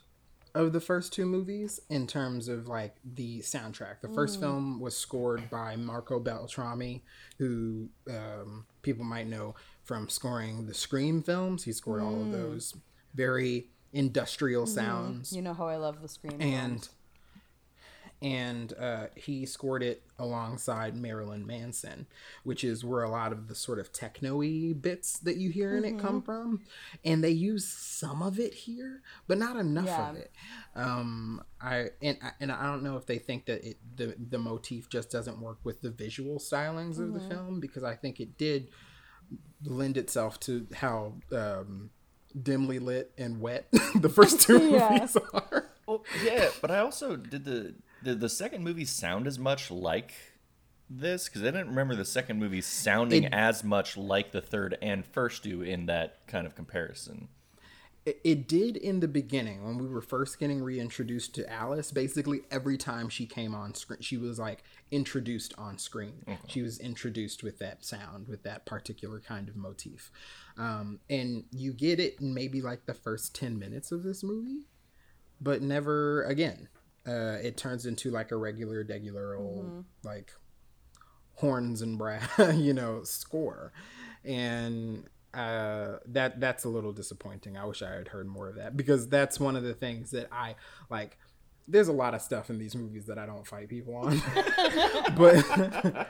of the first two movies in terms of like the soundtrack. The first film was scored by Marco Beltrami, who um, people might know from scoring the Scream films. He scored all of those very industrial sounds You know how I love the scream. and and uh, he scored it alongside Marilyn Manson, which is where a lot of the sort of techno-y bits that you hear in it come from, and they use some of it here, but not enough Yeah. of it. Um, I and I- and I don't know if they think that it the the motif just doesn't work with the visual stylings of the film because I think it did lend itself to how um, dimly lit and wet <laughs> the first two <laughs> Yeah. movies are. Well, yeah, but I also did the did the second movie sound as much like this because I didn't remember the second movie sounding It- as much like the third and first do in that kind of comparison. It, it did in the beginning when we were first getting reintroduced to Alice. Basically, every time she came on screen, she was like introduced on screen. She was introduced with that sound, with that particular kind of motif. Um, and you get it in maybe like the first 10 minutes of this movie, but never again. Uh, it turns into like a regular, regular old, like horns and brass, <laughs> you know, score. And uh, that that's a little disappointing. I wish I had heard more of that because that's one of the things that I like. There's a lot of stuff in these movies that I don't fight people on, <laughs> <laughs> but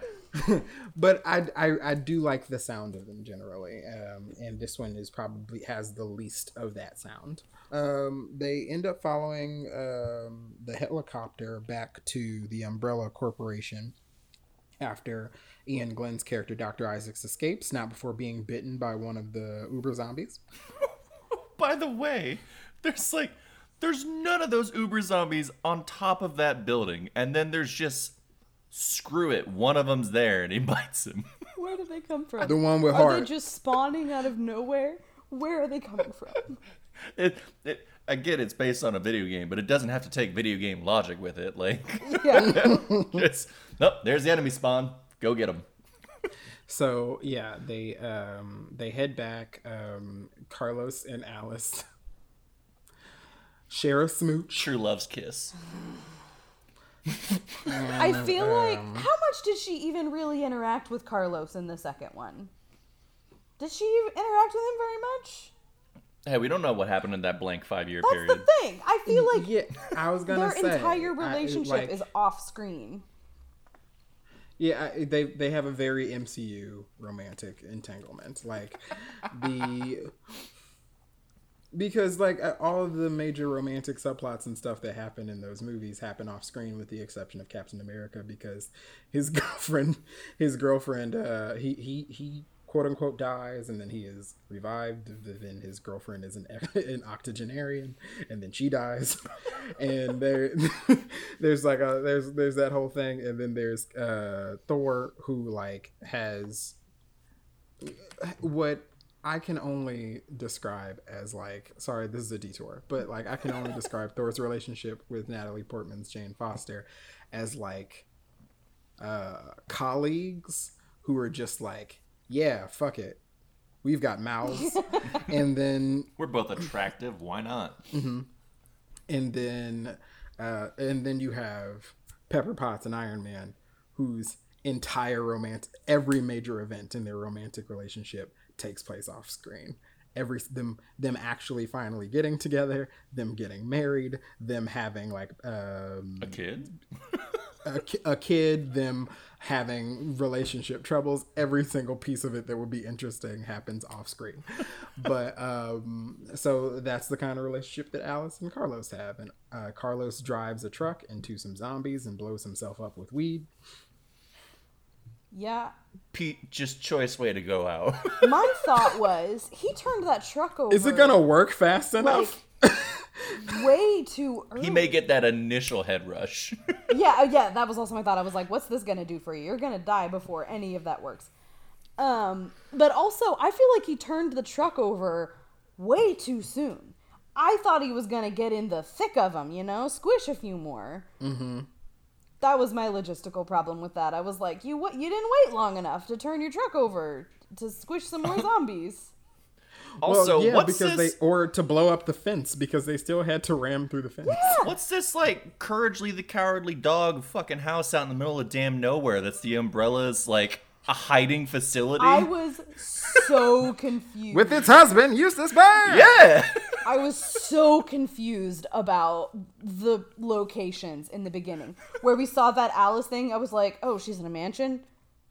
<laughs> but I, I I do like the sound of them generally, um, and this one is probably has the least of that sound. Um, they end up following um, the helicopter back to the Umbrella Corporation after Iain Glen's character Dr. Isaacs escapes, not before being bitten by one of the Uber zombies. By the way, there's like there's none of those Uber zombies on top of that building, and then there's just screw it, one of them's there and he <laughs> bites him. Where do they come from? The one with Are heart. they just spawning out of nowhere? Where are they coming from? <laughs> It, it, I get it's based on a video game, but it doesn't have to take video game logic with it. Like, <laughs> Yeah. just nope. There's the enemy spawn. Go get them. So yeah, they um, they head back. Um, Carlos and Alice share a smooch. True love's kiss. I feel like how much did she even really interact with Carlos in the second one? Did she interact with him very much? Hey, we don't know what happened in that blank five year That's period. That's the thing. I feel like Yeah, I was gonna their say entire I- relationship like- is off screen. Yeah, I- they they have a very MCU romantic entanglement. Like the because like uh, all of the major romantic subplots and stuff that happen in those movies happen off screen with the exception of Captain America because his <laughs> girlfriend his girlfriend uh he he he quote unquote dies and then he is revived. Then his girlfriend is an, <laughs> an octogenarian and then she dies. <laughs> And there there's like a there's there's that whole thing and then there's uh thor who like has what I can only describe as like sorry this is a detour but like I can only <laughs> describe Thor's relationship with Natalie Portman's Jane Foster as like uh colleagues who are just like yeah fuck it we've got mouths <laughs> and then We're both attractive. Why not? and then uh, and then you have Pepper Potts and Iron Man, whose entire romance, every major event in their romantic relationship takes place off screen. Every them them actually finally getting together, them getting married, them having like um, A kid? <laughs> a, a kid, them having relationship troubles. Every single piece of it that would be interesting happens off screen. <laughs> but um, so that's the kind of relationship that Alice and Carlos have. And uh, Carlos drives a truck into some zombies and blows himself up with weed. Yeah. Pete, just choice way to go out. <laughs> My thought was he turned that truck over. Is it gonna work fast enough? <laughs> way too early? he may get that initial head rush. <laughs> yeah, uh, yeah, that was also my thought. I was like, what's this gonna do for you? You're gonna die before any of that works. Um, but also, I feel like he turned the truck over way too soon. I thought he was gonna get in the thick of them, you know, squish a few more. Mm-hmm. That was my logistical problem with that. I was like, you what? You didn't wait long enough to turn your truck over to squish some more <laughs> zombies. Also, well, yeah, what's because this? they or to blow up the fence because they still had to ram through the fence. What's this like couragely the cowardly dog fucking house out in the middle of damn nowhere? That's the umbrella's like a hiding facility. I was so <laughs> confused. With its husband, Eustace Bear. yeah. I was so confused about the locations in the beginning. Where we saw that Alice thing, I was like, oh, she's in a mansion?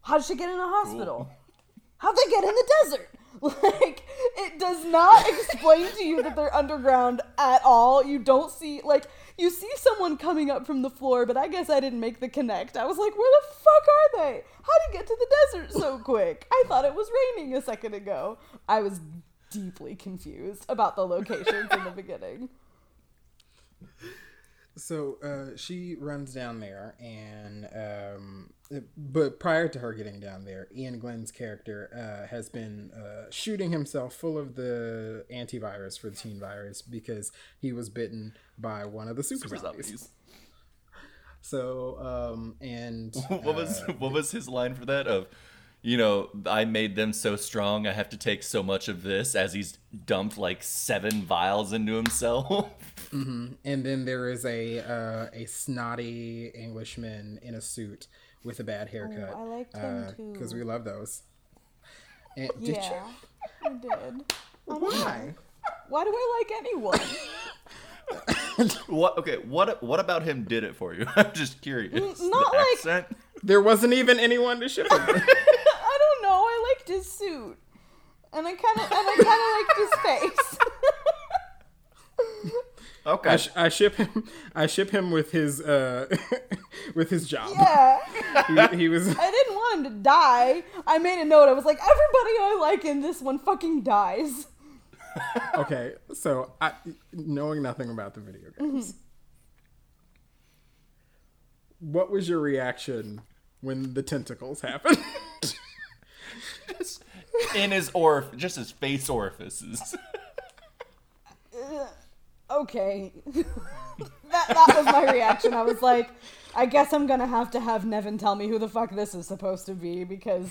How did she get in a hospital? How'd they get in the desert? <laughs> Like, it does not <laughs> explain to you that they're underground at all. You don't see, like, you see someone coming up from the floor, but I guess I didn't make the connect. I was like, where the fuck are they? How would you get to the desert so <laughs> quick? I thought it was raining a second ago. I was deeply confused about the locations in the beginning. So uh, she runs down there, and um, but prior to her getting down there, Iain Glen's character uh, has been uh, shooting himself full of the antivirus for the T-virus because he was bitten by one of the super, Super zombies. zombies. So um, and <laughs> What was what was his line for that? Of, you know, I made them so strong. I have to take so much of this as he's dumped like seven vials into himself. <laughs> Mm-hmm. and then there is a uh, a snotty Englishman in a suit with a bad haircut. Oh, I liked him uh, because too. Because we love those. And, did yeah, I did. Why? Why do I like anyone? <laughs> what? Okay. What? What about him did it for you? <laughs> I'm just curious. not the like- accent. There wasn't even anyone to ship him. with. I don't know. I liked his suit, and I kind of and I kind of liked his face. <laughs> Okay. I, sh- I ship him. I ship him with his uh, <laughs> with his job. yeah, He, he was. I didn't want him to die. I made a note. I was like, everybody I like in this one fucking dies. <laughs> Okay, so I, knowing nothing about the video games, what was your reaction when the tentacles happened? In his orif, just his face orifices. <laughs> Okay, <laughs> that that was my reaction. I was like, I guess I'm gonna have to have Nevin tell me who the fuck this is supposed to be because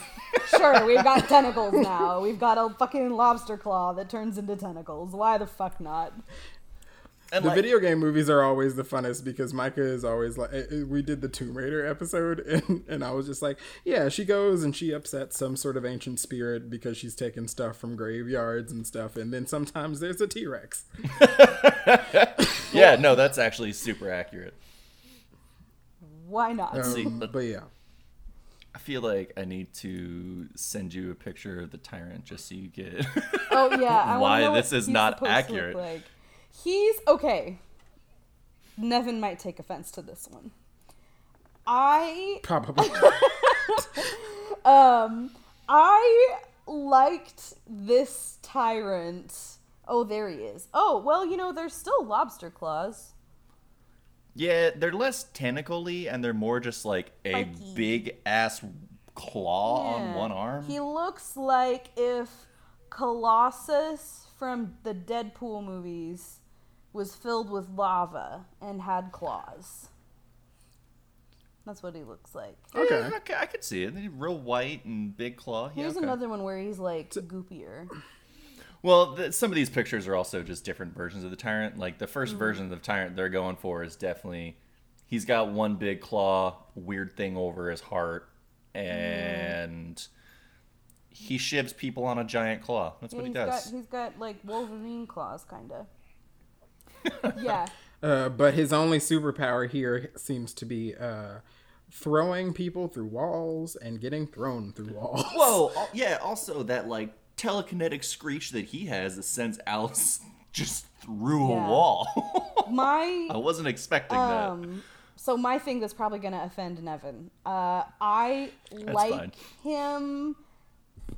sure, we've got tentacles now. We've got a fucking lobster claw that turns into tentacles. Why the fuck not? And the like, video game movies are always the funnest because Micah is always like, we did the Tomb Raider episode, <laughs> and, and I was just like, yeah, she goes and she upsets some sort of ancient spirit because she's taking stuff from graveyards and stuff, and then sometimes there's a T Rex. <laughs> yeah, no, that's actually super accurate. Why not? See, Um, but but yeah, I feel like I need to send you a picture of the tyrant just so you get. Oh yeah, <laughs> Why know this is not supposed look accurate. Like. He's okay. Nevin might take offense to this one. I probably. <laughs> um I liked this tyrant. Oh, there he is. Oh, well, you know, there's still lobster claws. yeah, they're less tentacly and they're more just like a Spiky. big ass claw on one arm. He looks like if Colossus from the Deadpool movies was filled with lava and had claws. That's what he looks like. Okay. Yeah, okay, I could see it. They're real white and big claw. Yeah, Here's okay. another one where he's like goopier. Well, th- some of these pictures are also just different versions of the tyrant. Like the Mm. first version of the tyrant they're going for is definitely he's got one big claw, weird thing over his heart, and he shivs people on a giant claw. That's Yeah, what he he's does. got he's got like Wolverine claws, kind of. <laughs> yeah, Uh, but his only superpower here seems to be uh, throwing people through walls and getting thrown through walls. Whoa! al- Yeah. Also, that like telekinetic screech that he has that sends Alice <laughs> just through Yeah. a wall. <laughs> my I wasn't expecting that. Um, so my thing that's probably gonna offend Nevin. Uh, I like fine. him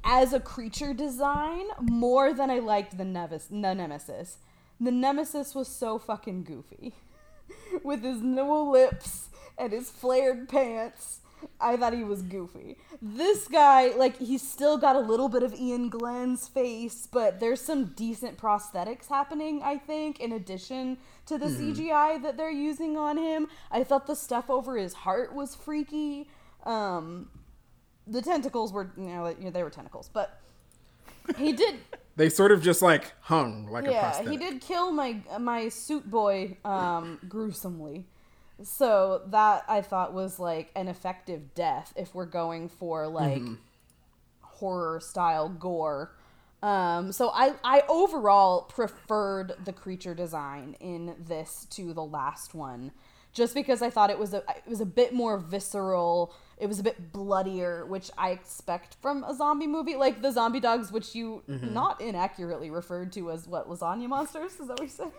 as a creature design more than I liked the Nevis, the Nemesis. The Nemesis was so fucking goofy, <laughs> with his no lips and his flared pants. I thought he was goofy. This guy, like, he's still got a little bit of Iain Glen's face, but there's some decent prosthetics happening, I think, in addition to the CGI that they're using on him. I thought the stuff over his heart was freaky. Um, the tentacles were, you know, they were tentacles, but he did. <laughs> They sort of just like hung like a yeah prosthetic. he did kill my my suit boy um gruesomely. So that i thought was like an effective death if we're going for like horror style gore. Um so i i overall preferred the creature design in this to the last one just because i thought it was a it was a bit more visceral it was a bit bloodier which i expect from a zombie movie like the zombie dogs which you not inaccurately referred to as what lasagna monsters is that what you said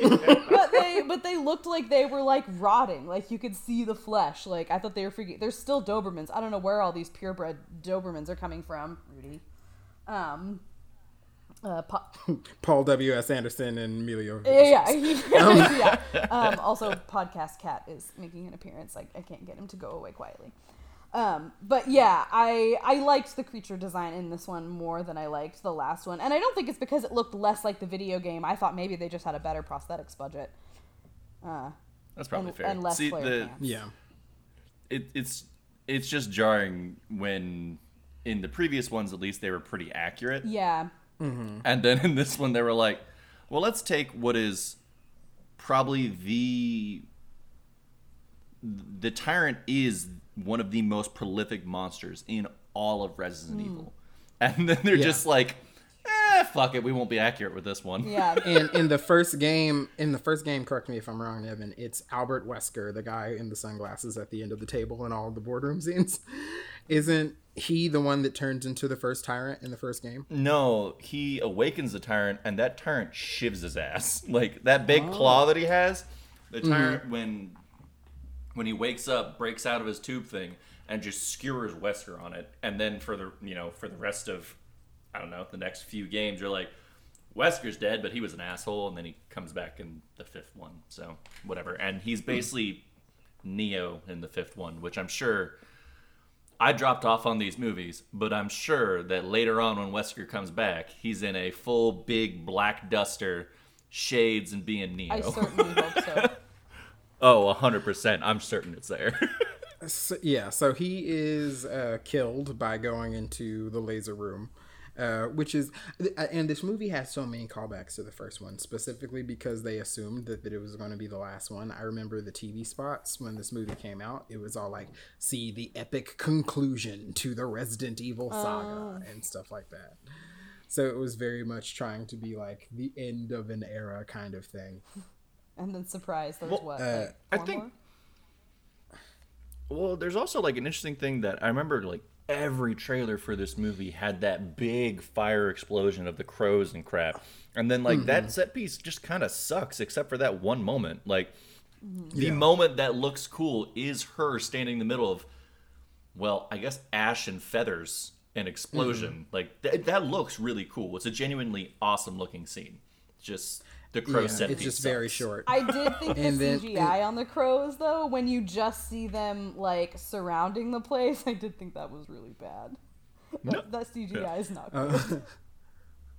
<laughs> but they but they looked like they were like rotting like you could see the flesh like i thought they were freaking there's still dobermans i don't know where all these purebred dobermans are coming from. Rudy. Um uh, po- <laughs> Paul W. S. Anderson and Emilio. yeah, yeah. yeah. <laughs> Um, <laughs> also, podcast cat is making an appearance. Like I can't get him to go away quietly. Um, but yeah, I I liked the creature design in this one more than I liked the last one, and I don't think it's because it looked less like the video game. I thought maybe they just had a better prosthetics budget. Uh, That's probably and, fair. and less See, flare the pants. Yeah. it, it's it's just jarring when in the previous ones at least they were pretty accurate, Yeah, and then in this one they were like, well, let's take what is probably the the tyrant is one of the most prolific monsters in all of Resident Evil, and then they're Yeah. just like, eh, fuck it, we won't be accurate with this one. yeah. <laughs> and in the first game, in the first game, correct me if I'm wrong, Evan. It's Albert Wesker, the guy in the sunglasses at the end of the table in all of the boardroom scenes. <laughs> Isn't he the one that turns into the first tyrant in the first game? No, he awakens the tyrant, and that tyrant shivs his ass. <laughs> Like that big claw that he has. The mm-hmm. tyrant, when when he wakes up, breaks out of his tube thing and just skewers Wesker on it. And then for the you know for the rest of I don't know the next few games, you're like, Wesker's dead, but he was an asshole, and then he comes back in the fifth one. So whatever. And he's hmm. basically Neo in the fifth one, which I'm sure. I dropped off on these movies, but I'm sure that later on when Wesker comes back, he's in a full big black duster, shades, and being Neo. I certainly hope so. <laughs> oh, 100%. I'm certain it's there. <laughs> So, yeah, so he is uh, killed by going into the laser room, uh, which is, and this movie has so many callbacks to the first one, specifically because they assumed that, that it was going to be the last one. I remember the TV spots when this movie came out. It was all like, see the epic conclusion to the Resident Evil saga and stuff like that. So it was very much trying to be like the end of an era kind of thing. <laughs> And then surprise, there's what? uh, like, I think- more? well, there's also like an interesting thing that I remember like every trailer for this movie had that big fire explosion of the crows and crap. And then like that mm-hmm. set piece just kind of sucks except for that one moment. Like mm-hmm. the moment that looks cool is her standing in the middle of well, I guess ash and feathers and explosion. Mm-hmm. Like th- that looks really cool. It's a genuinely awesome looking scene. Just the crow Yeah, set it's piece just very short. I did think <laughs> the And then- CGI on the crows, though, when you just see them like surrounding the place, <laughs> I did think that was really bad. That, that CGI is not uh,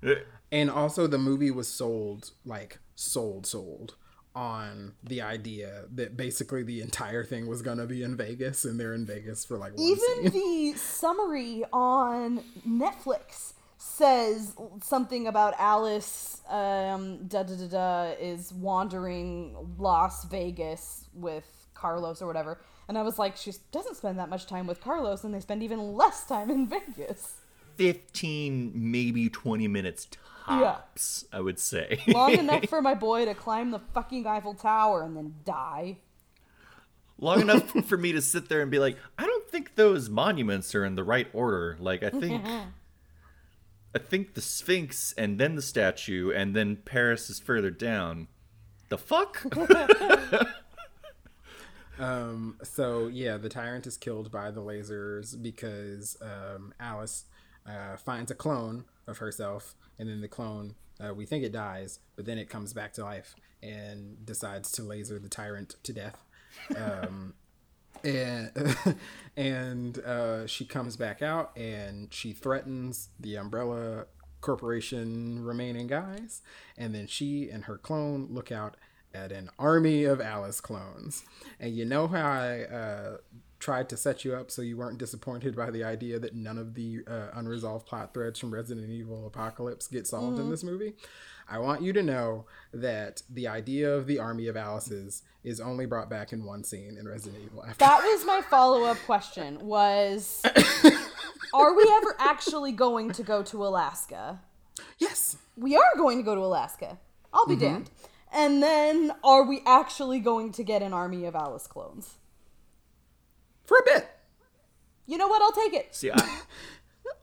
good. <laughs> And also, the movie was sold like sold, sold on the idea that basically the entire thing was gonna be in Vegas, and they're in Vegas for like one Even scene. the summary on Netflix says something about Alice um, da da da da is wandering Las Vegas with Carlos or whatever. And I was like, she doesn't spend that much time with Carlos, and they spend even less time in Vegas. 15 maybe 20 minutes tops i would say Long <laughs> enough for my boy to climb the fucking Eiffel Tower and then die. long <laughs> enough for me to sit there and be like i don't think those monuments are in the right order like i think <laughs> i think the sphinx and then the statue and then paris is further down the fuck <laughs> Um, so yeah, the tyrant is killed by the lasers because um, Alice uh, finds a clone of herself, and then the clone, uh, we think it dies, but then it comes back to life and decides to laser the tyrant to death. Um, and <laughs> and uh, she comes back out and she threatens the Umbrella Corporation remaining guys, and then she and her clone look out at an army of Alice clones. And you know how I uh, tried to set you up so you weren't disappointed by the idea that none of the uh, unresolved plot threads from Resident Evil Apocalypse get solved in this movie. I want you to know that the idea of the army of Alice's is only brought back in one scene in Resident Evil. After That was my follow up question. Was <coughs> are we ever actually going to go to Alaska? yes, We are going to go to Alaska. I'll be damned. And then are we actually going to get an army of Alice clones? For a bit. You know what? I'll take it. See, I,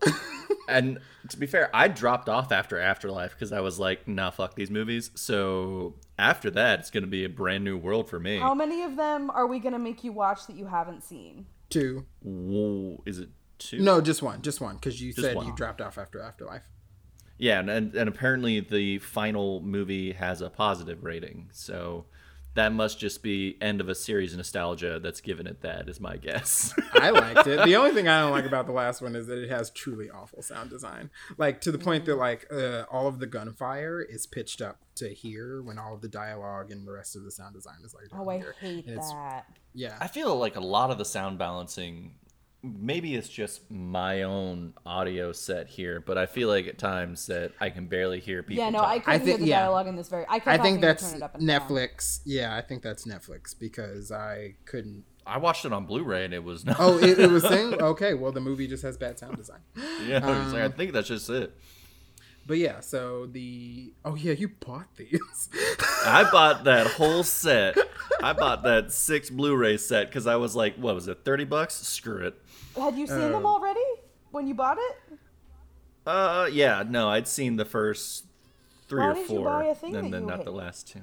<laughs> and to be fair, I dropped off after Afterlife because I was like, nah, fuck these movies. So after that, it's going to be a brand new world for me. How many of them are we going to make you watch that you haven't seen? Two. Whoa, is it two? No, just one, just one, because you Just said one. you dropped off after Afterlife. Yeah, and, and and apparently the final movie has a positive rating, so that must just be end of a series nostalgia that's given it that is my guess. <laughs> I liked it. The only thing I don't like about the last one is that it has truly awful sound design. Like to the point that like uh, all of the gunfire is pitched up to here when all of the dialogue and the rest of the sound design is like. Oh, I here. hate And that. Yeah. I feel like a lot of the sound balancing maybe it's just my own audio set here, but I feel like at times that I can barely hear people. Yeah, no, talk. I couldn't think- hear the yeah. dialogue in this very. I, kept I having think to that's turn it up and down. Netflix. Yeah, I think that's Netflix because I couldn't. I watched it on Blu-ray and it was not. Oh, it, it was <laughs> saying okay. Well, the movie just has bad sound design. yeah, I, was like, Um, I think that's just it. But yeah, so the oh yeah, you bought these. I bought that <laughs> whole set. I bought that six Blu-ray set because I was like, what was it, thirty bucks? Screw it. Had you seen them already when you bought it? Uh, yeah, no, I'd seen the first three Why or did you four, buy a thing and that then you not the last two.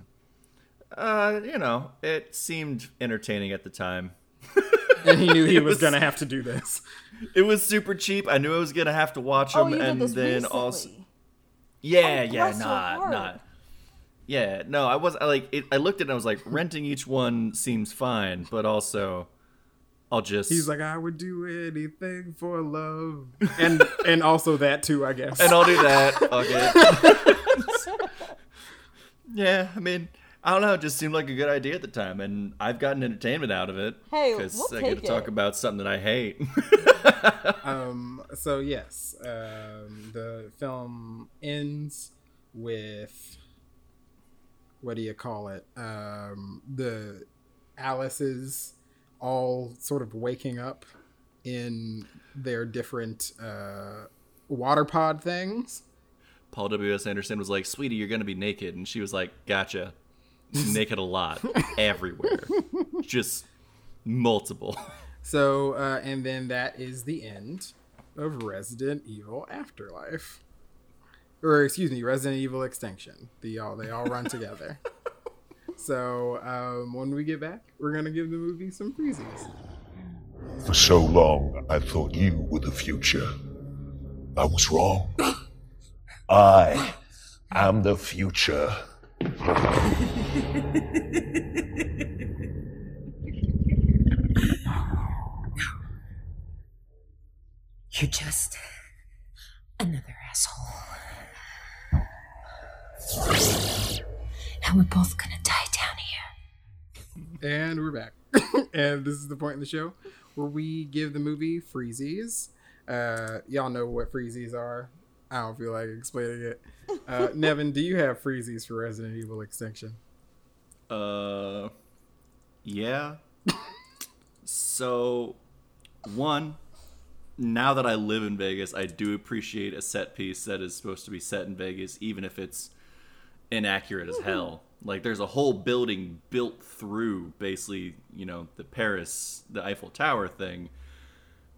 Uh, you know, it seemed entertaining at the time. <laughs> and he knew he was, was- gonna have to do this. <laughs> It was super cheap. I knew I was gonna have to watch Oh, them, you did and this then recently. also, yeah, Oh, yeah, not, not. Yeah, no, I was I like it, I looked at it and I was like, renting each one seems fine, but also, I'll just He's like, I would do anything for love, <laughs> and and also that too, I guess. and I'll do that. Fuck it. <laughs> yeah, I mean, I don't know. It just seemed like a good idea at the time, and I've gotten entertainment out of it. Hey, because we'll I get take to talk about something that I hate. <laughs> um, so yes, um, the film ends with what do you call it? Um, the Alice's all sort of waking up in their different uh, water pod things. Paul W. S. Anderson was like, "Sweetie, you're gonna be naked," and she was like, "Gotcha." <laughs> naked a lot, everywhere, <laughs> just multiple. So, uh, and then that is the end of Resident Evil Afterlife. Or, excuse me, Resident Evil Extinction. The all they all run together. <laughs> So, um, when we get back, we're gonna give the movie some freezies. For so long, I thought you were the future. I was wrong. <coughs> I am the future. You're just another asshole. Now we're both gonna die down here. And we're back. <coughs> and this is the point in the show where we give the movie freezies. Uh, y'all know what freezies are. I don't feel like explaining it. Uh, <laughs> Nevin, do you have freezies for Resident Evil Extinction? Uh, yeah. so, one, now that I live in Vegas, I do appreciate a set piece that is supposed to be set in Vegas, even if it's inaccurate as hell. Like, there's a whole building built through basically, you know, the Paris, the Eiffel Tower thing.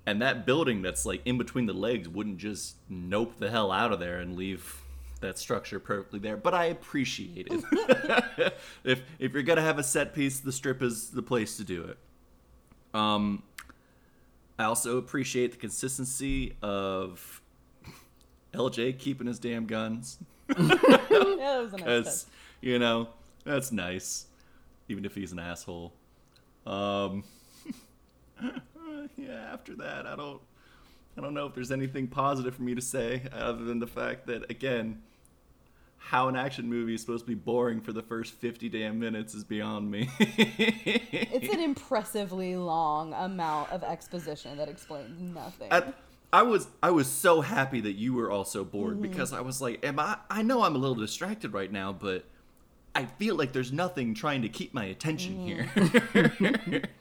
And that building that's like in between the legs wouldn't just nope the hell out of there and leave that structure perfectly there. But I appreciate it. <laughs> if if you're gonna have a set piece, the strip is the place to do it. Um, I also appreciate the consistency of LJ keeping his damn guns. <laughs> Yeah, that was a nice. <laughs> you know that's nice, even if he's an asshole. Um, <laughs> yeah. After that, I don't, I don't know if there's anything positive for me to say other than the fact that again, how an action movie is supposed to be boring for the first 50 damn minutes is beyond me. <laughs> It's an impressively long amount of exposition that explains nothing. I, I was I was so happy that you were also bored Mm-hmm. because I was like, am I I know I'm a little distracted right now, but I feel like there's nothing trying to keep my attention Mm-hmm. here. <laughs>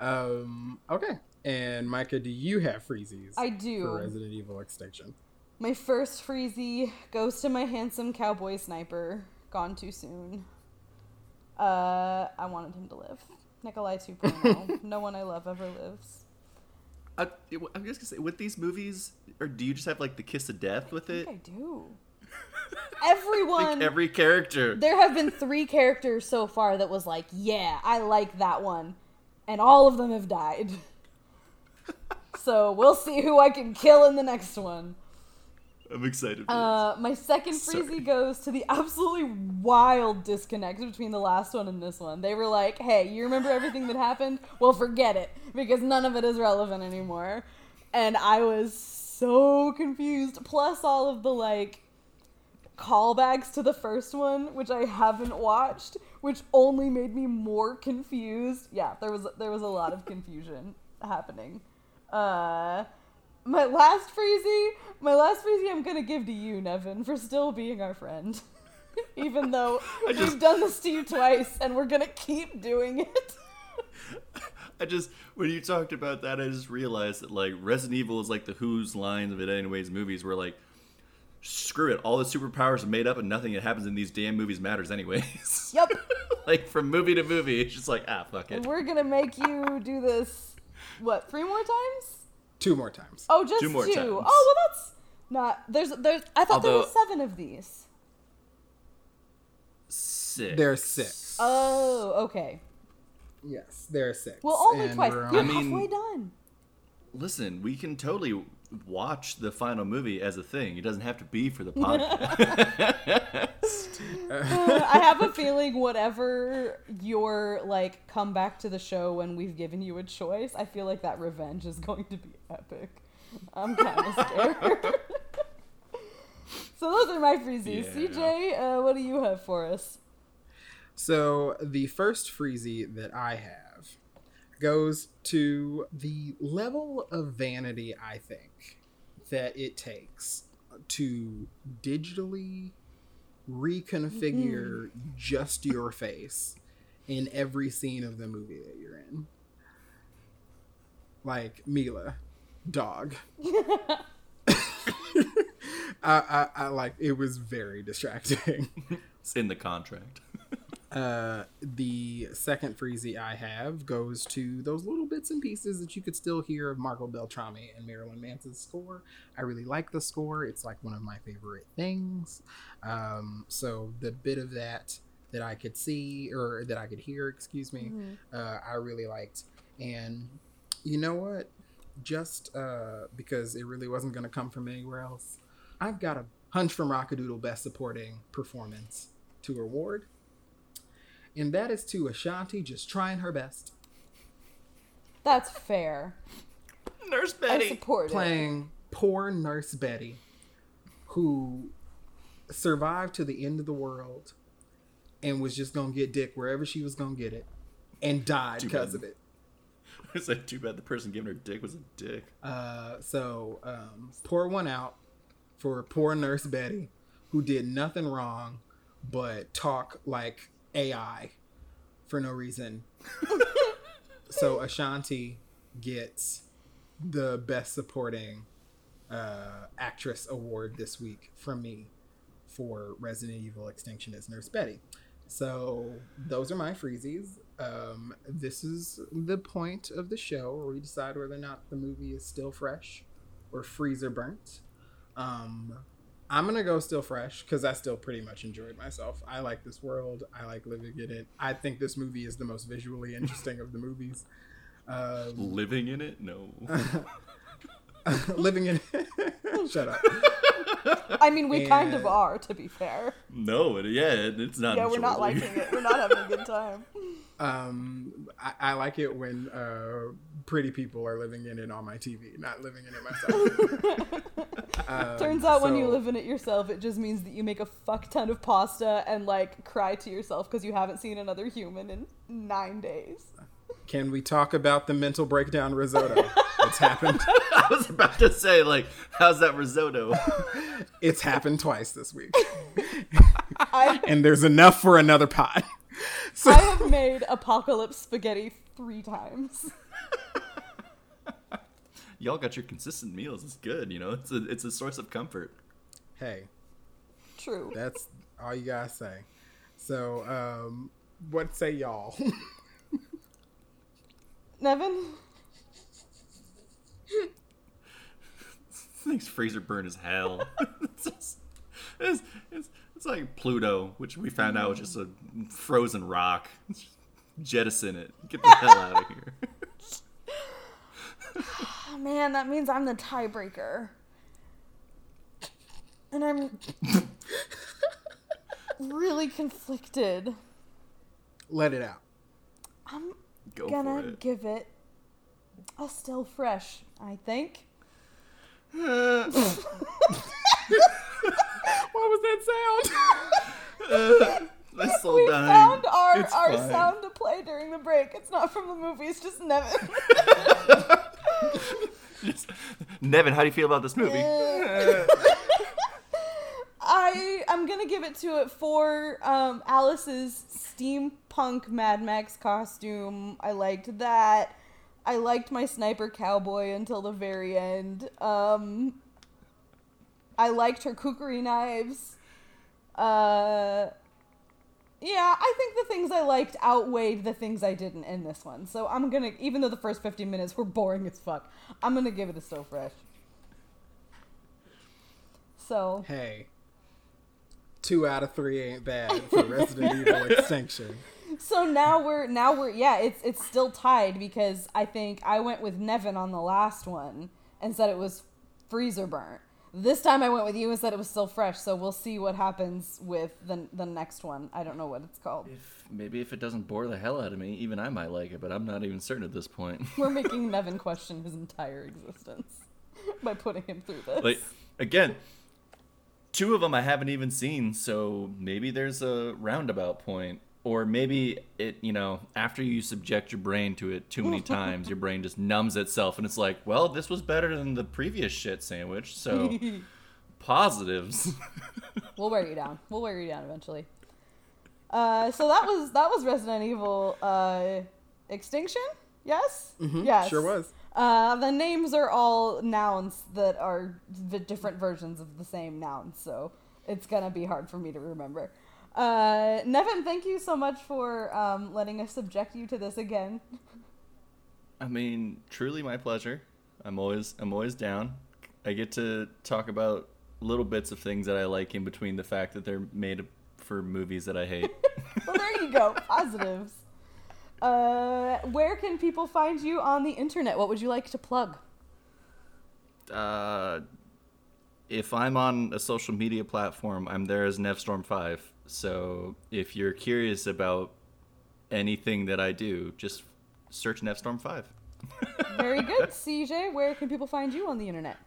Um. Okay. And Micah, do you have freezies? I do. For Resident Evil Extinction. My first freezy goes to my handsome cowboy sniper, gone too soon. Uh, I wanted him to live. Nikolai 2.0. <laughs> no one I love ever lives. I, I'm just gonna say with these movies, or do you just have like the kiss of death with I it? I do. <laughs> Everyone. Like every character. there have been three characters so far that was like, yeah, I like that one. And all of them have died. <laughs> so we'll see who I can kill in the next one. I'm excited. For Uh, my second Sorry. freezy goes to the absolutely wild disconnect between the last one and this one. They were like, "Hey, you remember everything that happened? Well, forget it because none of it is relevant anymore." And I was so confused. Plus all of the like callbacks to the first one, which I haven't watched, which only made me more confused. Yeah, there was there was a lot of confusion <laughs> happening. Uh my last freezy, my last freezy I'm gonna give to you, Nevin, for still being our friend. <laughs> Even though <laughs> we've done this to you twice and we're gonna keep doing it. I just when you talked about that, I just realized that like Resident Evil is like the Who's lines of it anyways movies where like screw it, all the superpowers are made up and nothing that happens in these damn movies matters anyways. <laughs> Yep. <laughs> like from movie to movie, it's just like ah fuck it. We're gonna make you do this what, three more times? Two more times. Oh, just Two more two. times. Oh well that's not there's there's I thought there were seven of these. Six. There's six. Oh, okay. Yes, there are six. Well only And twice. we're You're I mean- halfway done. Listen, we can totally watch the final movie as a thing. It doesn't have to be for the <laughs> podcast. I have a feeling whatever your like come back to the show when we've given you a choice, I feel like that revenge is going to be epic. I'm kind of <laughs> scared. so those are my freezies. Yeah. CJ, uh, what do you have for us? So the first freezy that I have goes to the level of vanity I think that it takes to digitally reconfigure mm-hmm. just your face in every scene of the movie that you're in. Like Milla, dog. <laughs> <laughs> I, I, I like it was very distracting. <laughs> it's in the contract. Uh, the second freezy I have goes to those little bits and pieces that you could still hear of Marco Beltrami and Marilyn Manson's score. I really like the score. It's like one of my favorite things. Um, so the bit of that that I could see or that I could hear, excuse me, uh, I really liked. And you know what? Just uh, because it really wasn't going to come from anywhere else, I've got a hunch from Rockadoodle Best Supporting Performance to award and that is to Ashanti just trying her best, That's fair. Nurse Betty I Betty. support it. playing poor Nurse Betty, who survived to the end of the world and was just gonna get dick wherever she was gonna get it, and died because of it. <laughs> It's like too bad the person giving her dick was a dick. Uh, so um, pour one out for poor Nurse Betty, who did nothing wrong but talk like AI for no reason. <laughs> so Ashanti gets the best supporting uh, actress award this week from me for Resident Evil Extinction as Nurse Betty. So those are my freezies. Um, this is the point of the show where we decide whether or not the movie is still fresh or freezer burnt. Um, I'm gonna go still fresh because I still pretty much enjoyed myself. I like this world. I like living in it. I think this movie is the most visually interesting of the movies. Um, Living in it? No. <laughs> <laughs> living in <laughs> Shut up. I mean, we kind of are, to be fair. no, it, yeah, it, it's not. Yeah, we're not liking it. We're not having a good time. <laughs> Um, I, I like it when uh, pretty people are living in it on my TV, not living in it myself. Um, Turns out when you live in it yourself, it just means that you make a fuck ton of pasta and like cry to yourself because you haven't seen another human in nine days. Can we talk about the mental breakdown risotto? <laughs> it's happened. I was about to say, like, how's that risotto? <laughs> It's happened twice this week, <laughs> I, and there's enough for another pot. So I have made apocalypse spaghetti three times. Y'all got your consistent meals. It's good, you know. It's a it's a source of comfort. hey, True. that's all you gotta say. So, um, what say y'all? Nevin, <laughs> Things freezer burn as hell. <laughs> it's, just- it's, it's, it's like Pluto, which we found out was just a frozen rock. <laughs> Jettison it. Get the hell out of here. oh, <sighs> man, that means I'm the tiebreaker. And I'm really conflicted. Let it out. I'm Go gonna it. give it a still fresh, I think. <laughs> What was that sound? <laughs> My soul We dying. found our, It's our fine. sound to play during the break. It's not from the movie, it's just Nevin. <laughs> Nevin, how do you feel about this movie? I I'm gonna give it to it for um, Alice's steampunk Mad Max costume. I liked that. I liked my sniper cowboy until the very end. Um, I liked her kukri knives. Uh, yeah, I think the things I liked outweighed the things I didn't in this one. So I'm gonna, even though the first 15 minutes were boring as fuck, I'm gonna give it a so fresh. So Hey, two out of three ain't bad for <laughs> Resident Evil Extinction. So now we're now we're yeah, it's it's still tied because I think I went with Nevin on the last one and said it was freezer burnt. This time I went with you and said it was still fresh. So we'll see what happens with the the next one. I don't know what it's called. If, maybe if it doesn't bore the hell out of me, even I might like it, but I'm not even certain at this point. <laughs> We're making <laughs> Nevin question his entire existence by putting him through this. like again, two of them I haven't even seen, so maybe there's a roundabout point, or maybe it, you know, after you subject your brain to it too many <laughs> times, your brain just numbs itself, and it's like, well, this was better than the previous shit sandwich, so <laughs> positives. <laughs> We'll wear you down. We'll wear you down eventually. Uh, so that was that was Resident Evil uh, Extinction. Yes. Yes. Sure was. Uh, the names are all nouns that are v- different versions of the same noun, so it's gonna be hard for me to remember. Uh, Nevin, thank you so much for um, letting us subject you to this again. I mean, truly my pleasure. I'm always I'm always down. I get to talk about little bits of things that I like in between the fact that they're made for movies that I hate. <laughs> Well, there you go. <laughs> Positives. Uh, where can people find you on the internet? What would you like to plug? uh, if I'm on a social media platform, I'm there as Nevstorm5. So if you're curious about anything that I do, just search Nevstorm5. <laughs> Very good. CJ, where can people find you on the internet?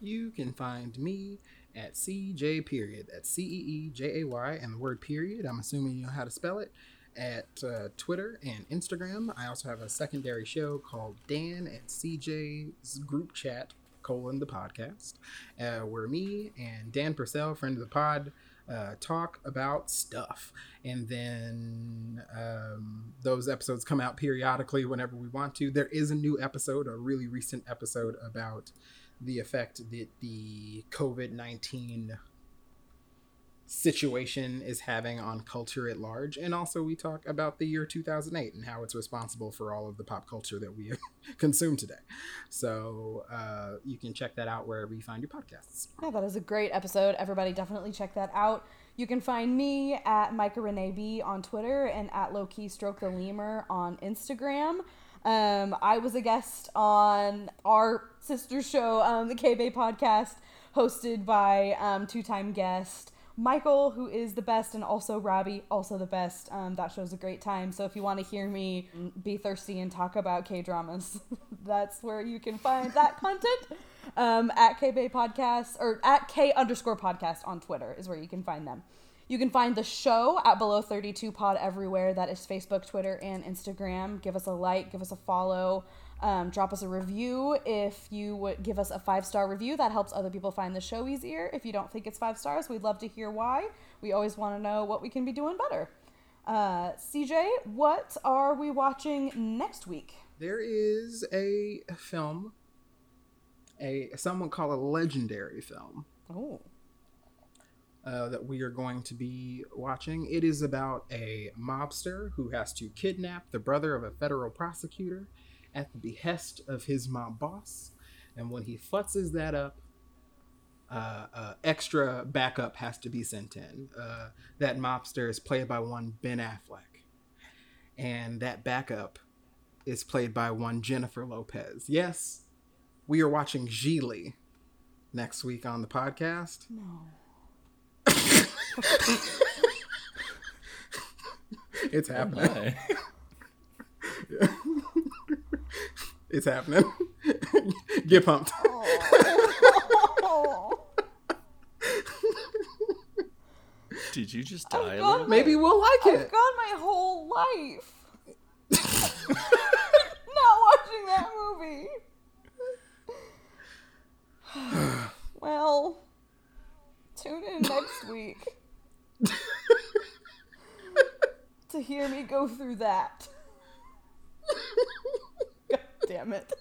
You can find me at CJ period. That's C E E J A Y and the word period. I'm assuming you know how to spell it. At uh, Twitter and Instagram. I also have a secondary show called Dan and CJ's group chat colon the podcast, uh, where me and Dan Purcell, friend of the pod, uh, talk about stuff. And then um, those episodes come out periodically whenever we want to. There is a new episode, a really recent episode about the effect that the COVID 19 situation is having on culture at large. And also, we talk about the year 2008 and how it's responsible for all of the pop culture that we <laughs> consume today. So uh, you can check that out wherever you find your podcasts. Yeah, that is a great episode. Everybody definitely check that out. You can find me at Micah Renee B on Twitter and at Lowkey Stroke the Lemur on Instagram. Um, I was a guest on our sister show, um, the K Bay podcast, hosted by um, two time guest Michael, who is the best, and also Robbie, also the best. Um, that show's a great time. So if you want to hear me be thirsty and talk about K dramas, <laughs> that's where you can find that content. Um, at K Bay Podcast or at K underscore podcast on Twitter is where you can find them. You can find the show at Below 32 Pod everywhere. That is Facebook, Twitter, and Instagram. Give us a like, give us a follow. Um, drop us a review if you would give us a five star review. That helps other people find the show easier. If you don't think it's five stars, we'd love to hear why. We always want to know what we can be doing better. Uh, CJ, what are we watching next week? There is a film, a some would call a legendary film. Oh. Uh, that we are going to be watching. It is about a mobster who has to kidnap the brother of a federal prosecutor at the behest of his mob boss. And when he futzes that up, uh, uh, extra backup has to be sent in. Uh, that mobster is played by one Ben Affleck. And that backup is played by one Jennifer Lopez. Yes, we are watching Gigli next week on the podcast. No. <laughs> it's happening. <laughs> it's happening. <laughs> Get pumped. <laughs> Did you just die? a gone little? Maybe we'll like I've it. gone my whole life <laughs> not watching that movie. <sighs> well, tune in next week to hear me go through that. God damn it.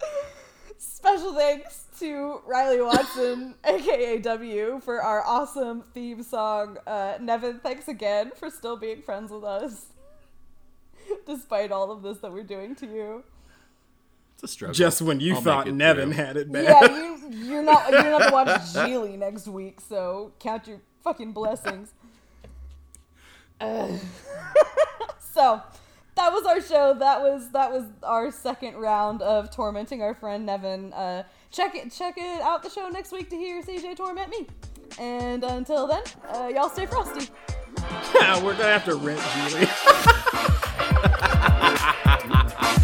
<laughs> Special thanks to Riley Watson, <laughs> aka W, for our awesome theme song. Uh, Nevin, thanks again for still being friends with us, <laughs> despite all of this that we're doing to you. It's a struggle. Just when you I'll thought Nevin through. had it bad. Yeah, you, you're not you're not to watch Gigli next week, so count your fucking blessings. Ugh. so that was our show. That was that was our second round of tormenting our friend Nevin. Uh, check it check it out the show next week to hear CJ torment me. And until then, uh, y'all stay frosty. <laughs> We're gonna have to rent Julie. <laughs>